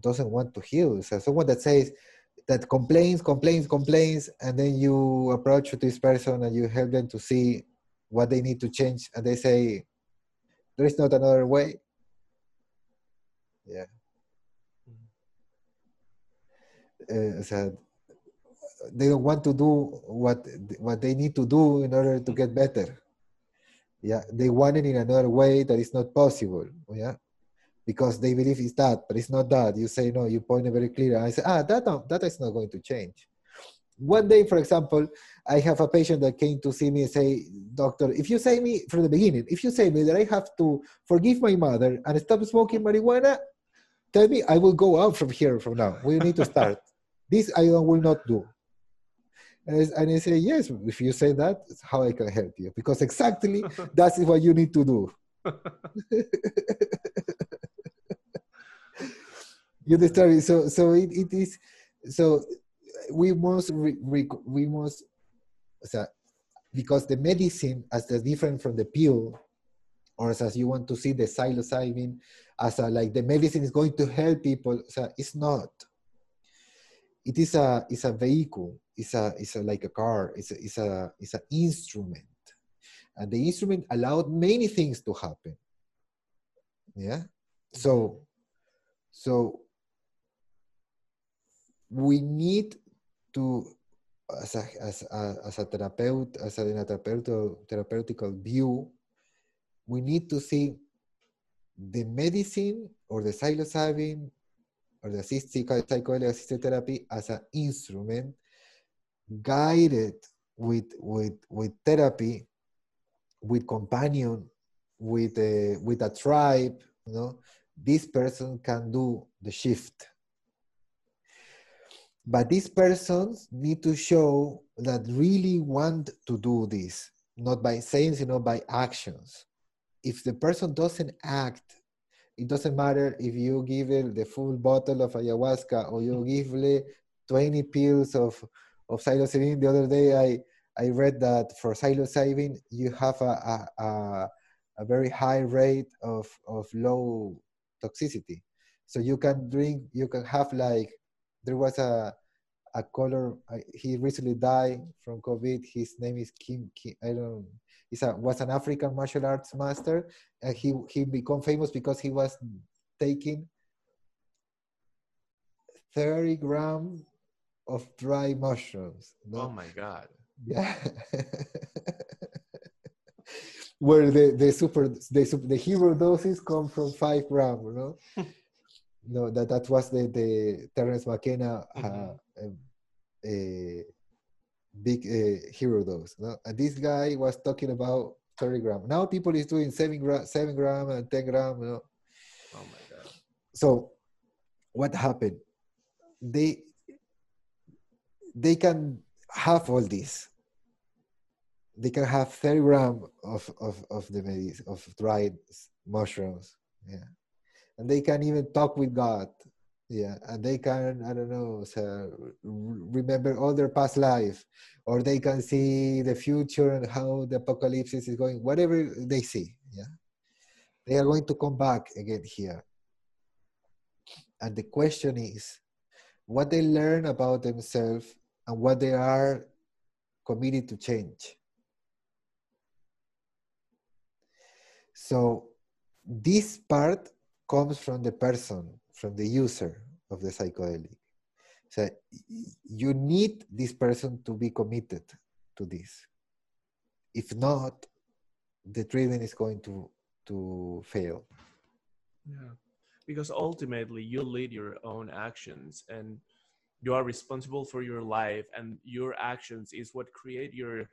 doesn't want to heal. So someone that says, that complains, complains, complains, and then you approach this person and you help them to see what they need to change, and they say, "There is not another way." Yeah. Uh, so they don't want to do what what they need to do in order to get better. Yeah, they want it in another way that is not possible. Yeah, because they believe it's that, but it's not that. You say no, you point it very clear. I say, ah, that that is not going to change. One day, for example, I have a patient that came to see me and say, Doctor, if you say me from the beginning, if you say me that I have to forgive my mother and stop smoking marijuana, tell me I will go out from here from now. We need to start. this I will not do. And I, and I say, yes, if you say that, it's how I can help you. Because exactly that's what you need to do. you understand? So, so it, it is, so we must, re, re, we must, so because the medicine as the different from the pill, or as, as you want to see the psilocybin as a, like the medicine is going to help people, so it's not. It is a, it's a vehicle is a is a, like a car. It's a, it's a it's an instrument, and the instrument allowed many things to happen. Yeah. So, so we need to as a, as a, as a therapeutic, as a, in a therapeutic, therapeutical view, we need to see the medicine or the psilocybin or the psychedelic assisted therapy as an instrument guided with with with therapy with companion with a with a tribe you know this person can do the shift. But these persons need to show that really want to do this not by saying you know by actions. If the person doesn't act it doesn't matter if you give it the full bottle of ayahuasca or you give it 20 pills of of psilocybin. The other day, I I read that for psilocybin, you have a, a, a, a very high rate of, of low toxicity. So you can drink, you can have like, there was a, a color, uh, he recently died from COVID. His name is Kim, Kim I don't He's a, was an African martial arts master, and he he became famous because he was taking 30 gram of dry mushrooms. No? Oh my God. Yeah. Where the, the super the, the hero doses come from five grams, you know? no, that, that was the, the Terence McKenna uh, mm-hmm. uh, a big uh, hero dose. No? And this guy was talking about 30 gram. Now people is doing seven gram, seven gram and 10 gram, you know? Oh my God. So what happened? They they can have all this. They can have 30 grams of, of, of the medicine, of dried mushrooms. Yeah. And they can even talk with God. Yeah. And they can, I don't know, so uh, remember all their past life, or they can see the future and how the apocalypse is going, whatever they see. Yeah. They are going to come back again here. And the question is, what they learn about themselves and what they are committed to change. So this part comes from the person, from the user of the psychedelic. So you need this person to be committed to this. If not, the treatment is going to to fail. Yeah, because ultimately you lead your own actions, and you are responsible for your life and your actions is what create your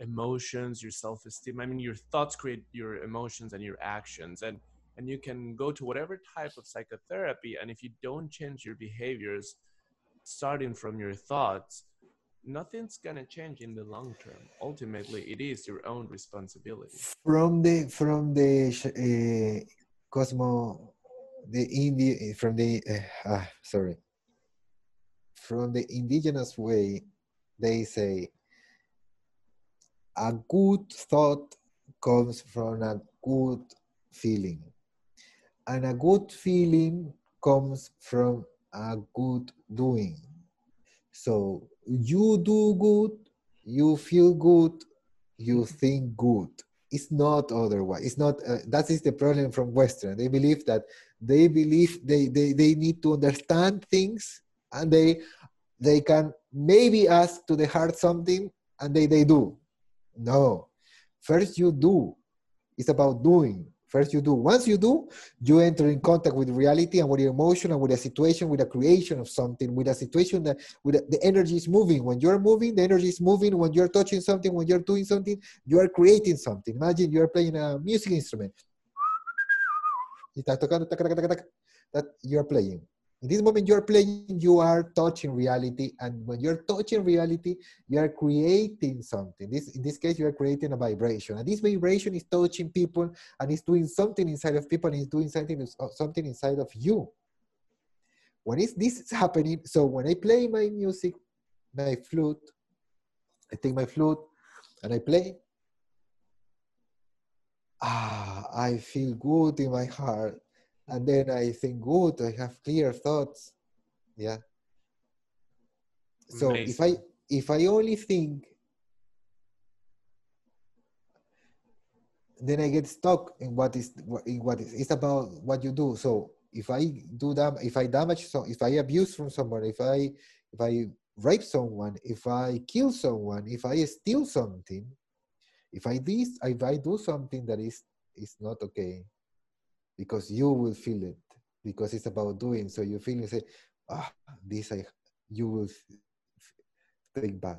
emotions your self-esteem. I mean your thoughts create your emotions and your actions. And and you can go to whatever type of psychotherapy. And if you don't change your behaviors starting from your thoughts nothing's going to change in the long term. Ultimately it is your own responsibility. From the from the uh, cosmo the india from the uh, uh, sorry from the indigenous way, they say a good thought comes from a good feeling. And a good feeling comes from a good doing. So you do good, you feel good, you think good. It's not otherwise. It's not. Uh, that is the problem from Western. They believe that they believe they, they they need to understand things and they they can maybe ask to the heart something and they they do. No, first you do. It's about doing. First you do. Once you do, you enter in contact with reality and with your emotion and with a situation, with a creation of something, with a situation that with a, the energy is moving. When you're moving, the energy is moving. When you're touching something, when you're doing something, you are creating something. Imagine you're playing a music instrument. That you're playing. In this moment you're playing, you are touching reality. And when you're touching reality, you are creating something. This, in this case, you are creating a vibration. And this vibration is touching people and it's doing something inside of people and it's doing something, something inside of you. When is this is happening, so when I play my music, my flute, I take my flute and I play, ah, I feel good in my heart and then I think good, I have clear thoughts. Yeah. So Amazing. if I if I only think then I get stuck in what is in what is it's about what you do. So if I do that, if I damage so if I abuse from someone, if I if I rape someone, if I kill someone, if I steal something, if I this if I do something that is is not okay, because you will feel it because it's about doing. So you feel you say, ah, this I, you will think bad.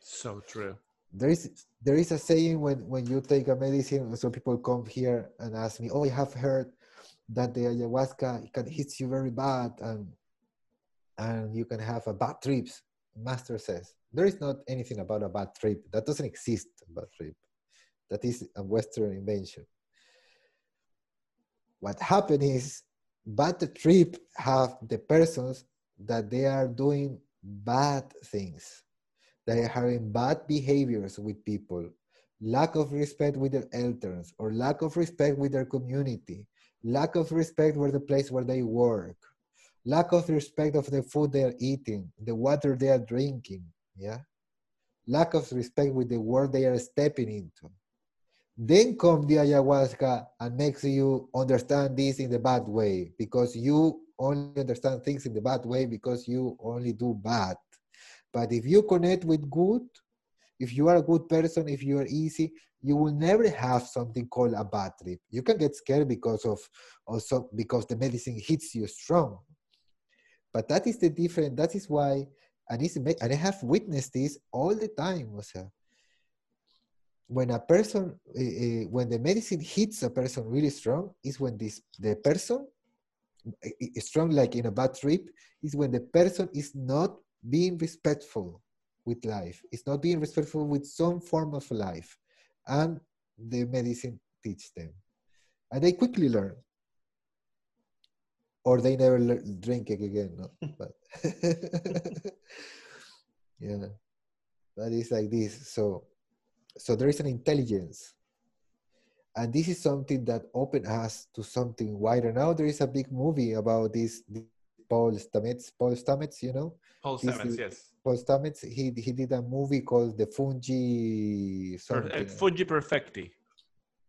So true. There is there is a saying when when you take a medicine. So people come here and ask me, oh, I have heard that the ayahuasca can hit you very bad and and you can have a bad trips. Master says there is not anything about a bad trip. That doesn't exist. A bad trip. That is a Western invention what happened is bad trip have the persons that they are doing bad things. They are having bad behaviors with people. Lack of respect with their elders or lack of respect with their community. Lack of respect with the place where they work. Lack of respect of the food they are eating the water they are drinking yeah? Lack of respect with the world they are stepping into then come the ayahuasca and makes you understand this in the bad way because you only understand things in the bad way because you only do bad. But if you connect with good, if you are a good person, if you are easy, you will never have something called a bad trip. You can get scared because of also because the medicine hits you strong. But that is the difference. That is why, and, and I have witnessed this all the time, Jose when a person uh, when the medicine hits a person really strong is when this the person uh, strong like in a bad trip is when the person is not being respectful with life is not being respectful with some form of life and the medicine teach them and they quickly learn or they never drink again no? but yeah that is like this so so there is an intelligence. And this is something that opened us to something wider. Now there is a big movie about this, this paul stamets paul stamets you know? Paul stamets yes. Paul stamets he, he did a movie called the fungi something. Uh, fungi perfecti.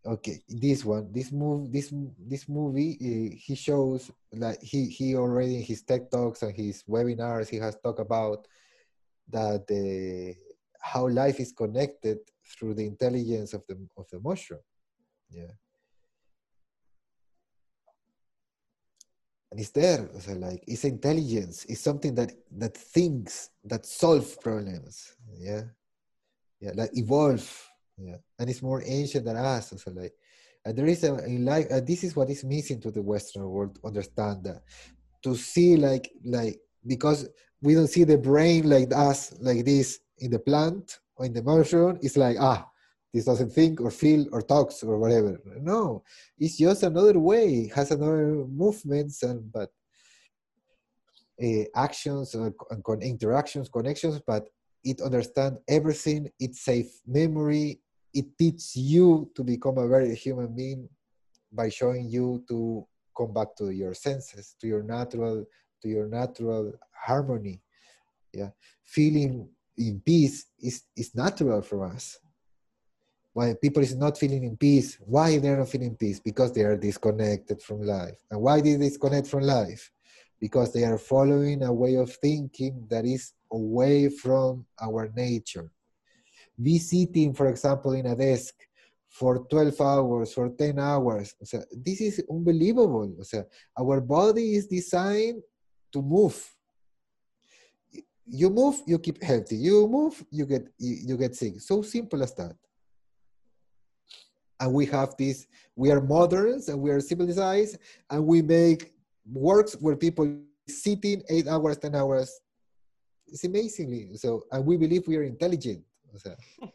Okay this one this move this this movie uh, he shows like he he already in his TED talks and his webinars he has talked about that the how life is connected through the intelligence of the of the mushroom. Yeah. And it's there, so like it's intelligence, it's something that that thinks, that solve problems. Yeah. Yeah, like evolve. Yeah. And it's more ancient than us. So like and there is a in life uh, this is what is missing to the Western world understand that to see like like because we don't see the brain like us like this in the plant or in the mushroom, it's like, ah, this doesn't think or feel or talks or whatever. No, it's just another way, has another movements and but uh, actions and con- interactions, connections, but it understands everything. It saves memory. It teaches you to become a very human being by showing you to come back to your senses, to your natural to your natural harmony yeah feeling in peace is is natural for us why people is not feeling in peace why they're not feeling peace because they are disconnected from life and why they disconnect from life because they are following a way of thinking that is away from our nature be sitting for example in a desk for 12 hours, for 10 hours. This is unbelievable. Our body is designed to move. You move, you keep healthy. You move, you get you, you get sick. So simple as that. And we have this, we are moderns and we are civilized, and we make works where people sitting eight hours, 10 hours. It's amazingly so, and we believe we are intelligent. O sea,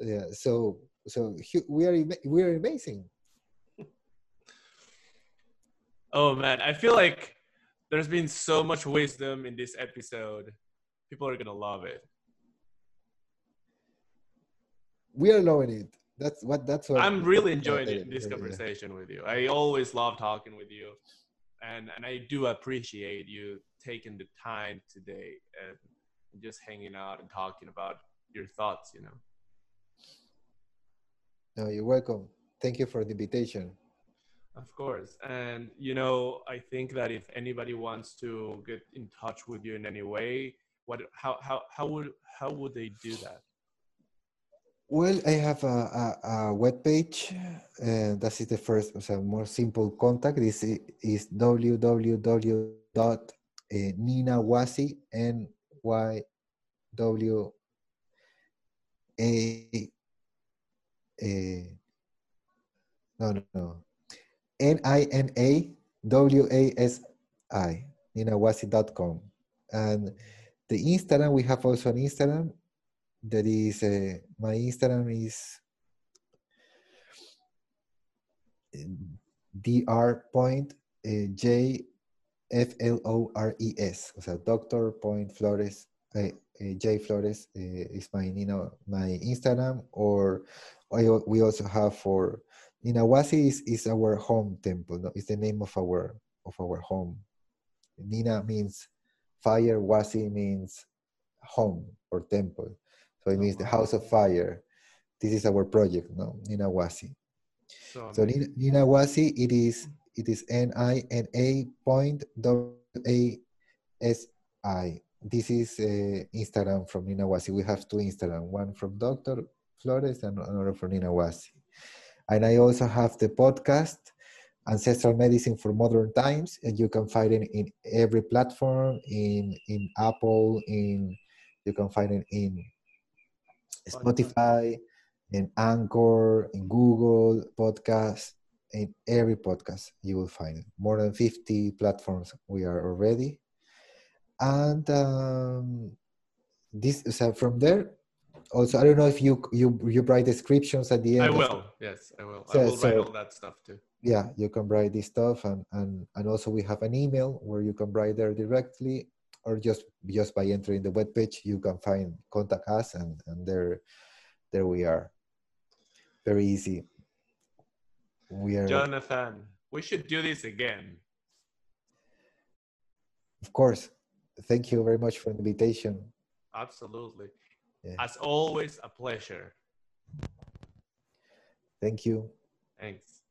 yeah, so so we are we are amazing oh man i feel like there's been so much wisdom in this episode. People are gonna love it. We are loving it. That's what that's what i'm really enjoying it, this conversation with you. I always love talking with you and and i do appreciate you taking the time today and just hanging out and talking about your thoughts you know? No, you're welcome. Thank you for the invitation. Of course. And, you know, I think that if anybody wants to get in touch with you in any way, what, how, how, how would, how would they do that? Well, I have a, a, a web page, and that is the first, so more simple contact. This is www.ninawasi, uh, no, no, no. N I N A W A S I, ninawasi.com. And the Instagram, we have also an Instagram that is, uh, my Instagram is dr point uh, j f l o r e s, o sea, Doctor Point Flores, uh, uh, J Flores uh, is my you know my Instagram or I, we also have for Ninawasi is, is our home temple. No? It's the name of our of our home. Nina means fire. Wasi means home or temple. So it means the house of fire. This is our project, no? Ninawasi. So, so Nina, Ninawasi, it is it is N I N A point W A S I. This is uh, Instagram from Ninawasi. We have two Instagram, one from Doctor Flores and another for Ninawasi. And I also have the podcast, Ancestral Medicine for Modern Times, and you can find it in every platform, in in Apple, in you can find it in Spotify, in Anchor, in Google Podcast, in every podcast you will find it. More than 50 platforms we are already. And um, this so from there also i don't know if you you you write descriptions at the end i will yes i will. So, i will write all that stuff too. Yeah you can write this stuff and and and also we have an email where you can write there directly or just just by entering the web page you can find contact us and and there there we are. Very easy. We are Johnathan we should do this again. Of course. Thank you very much for the invitation. Absolutely yeah. As always, a pleasure. Thank you. Thanks.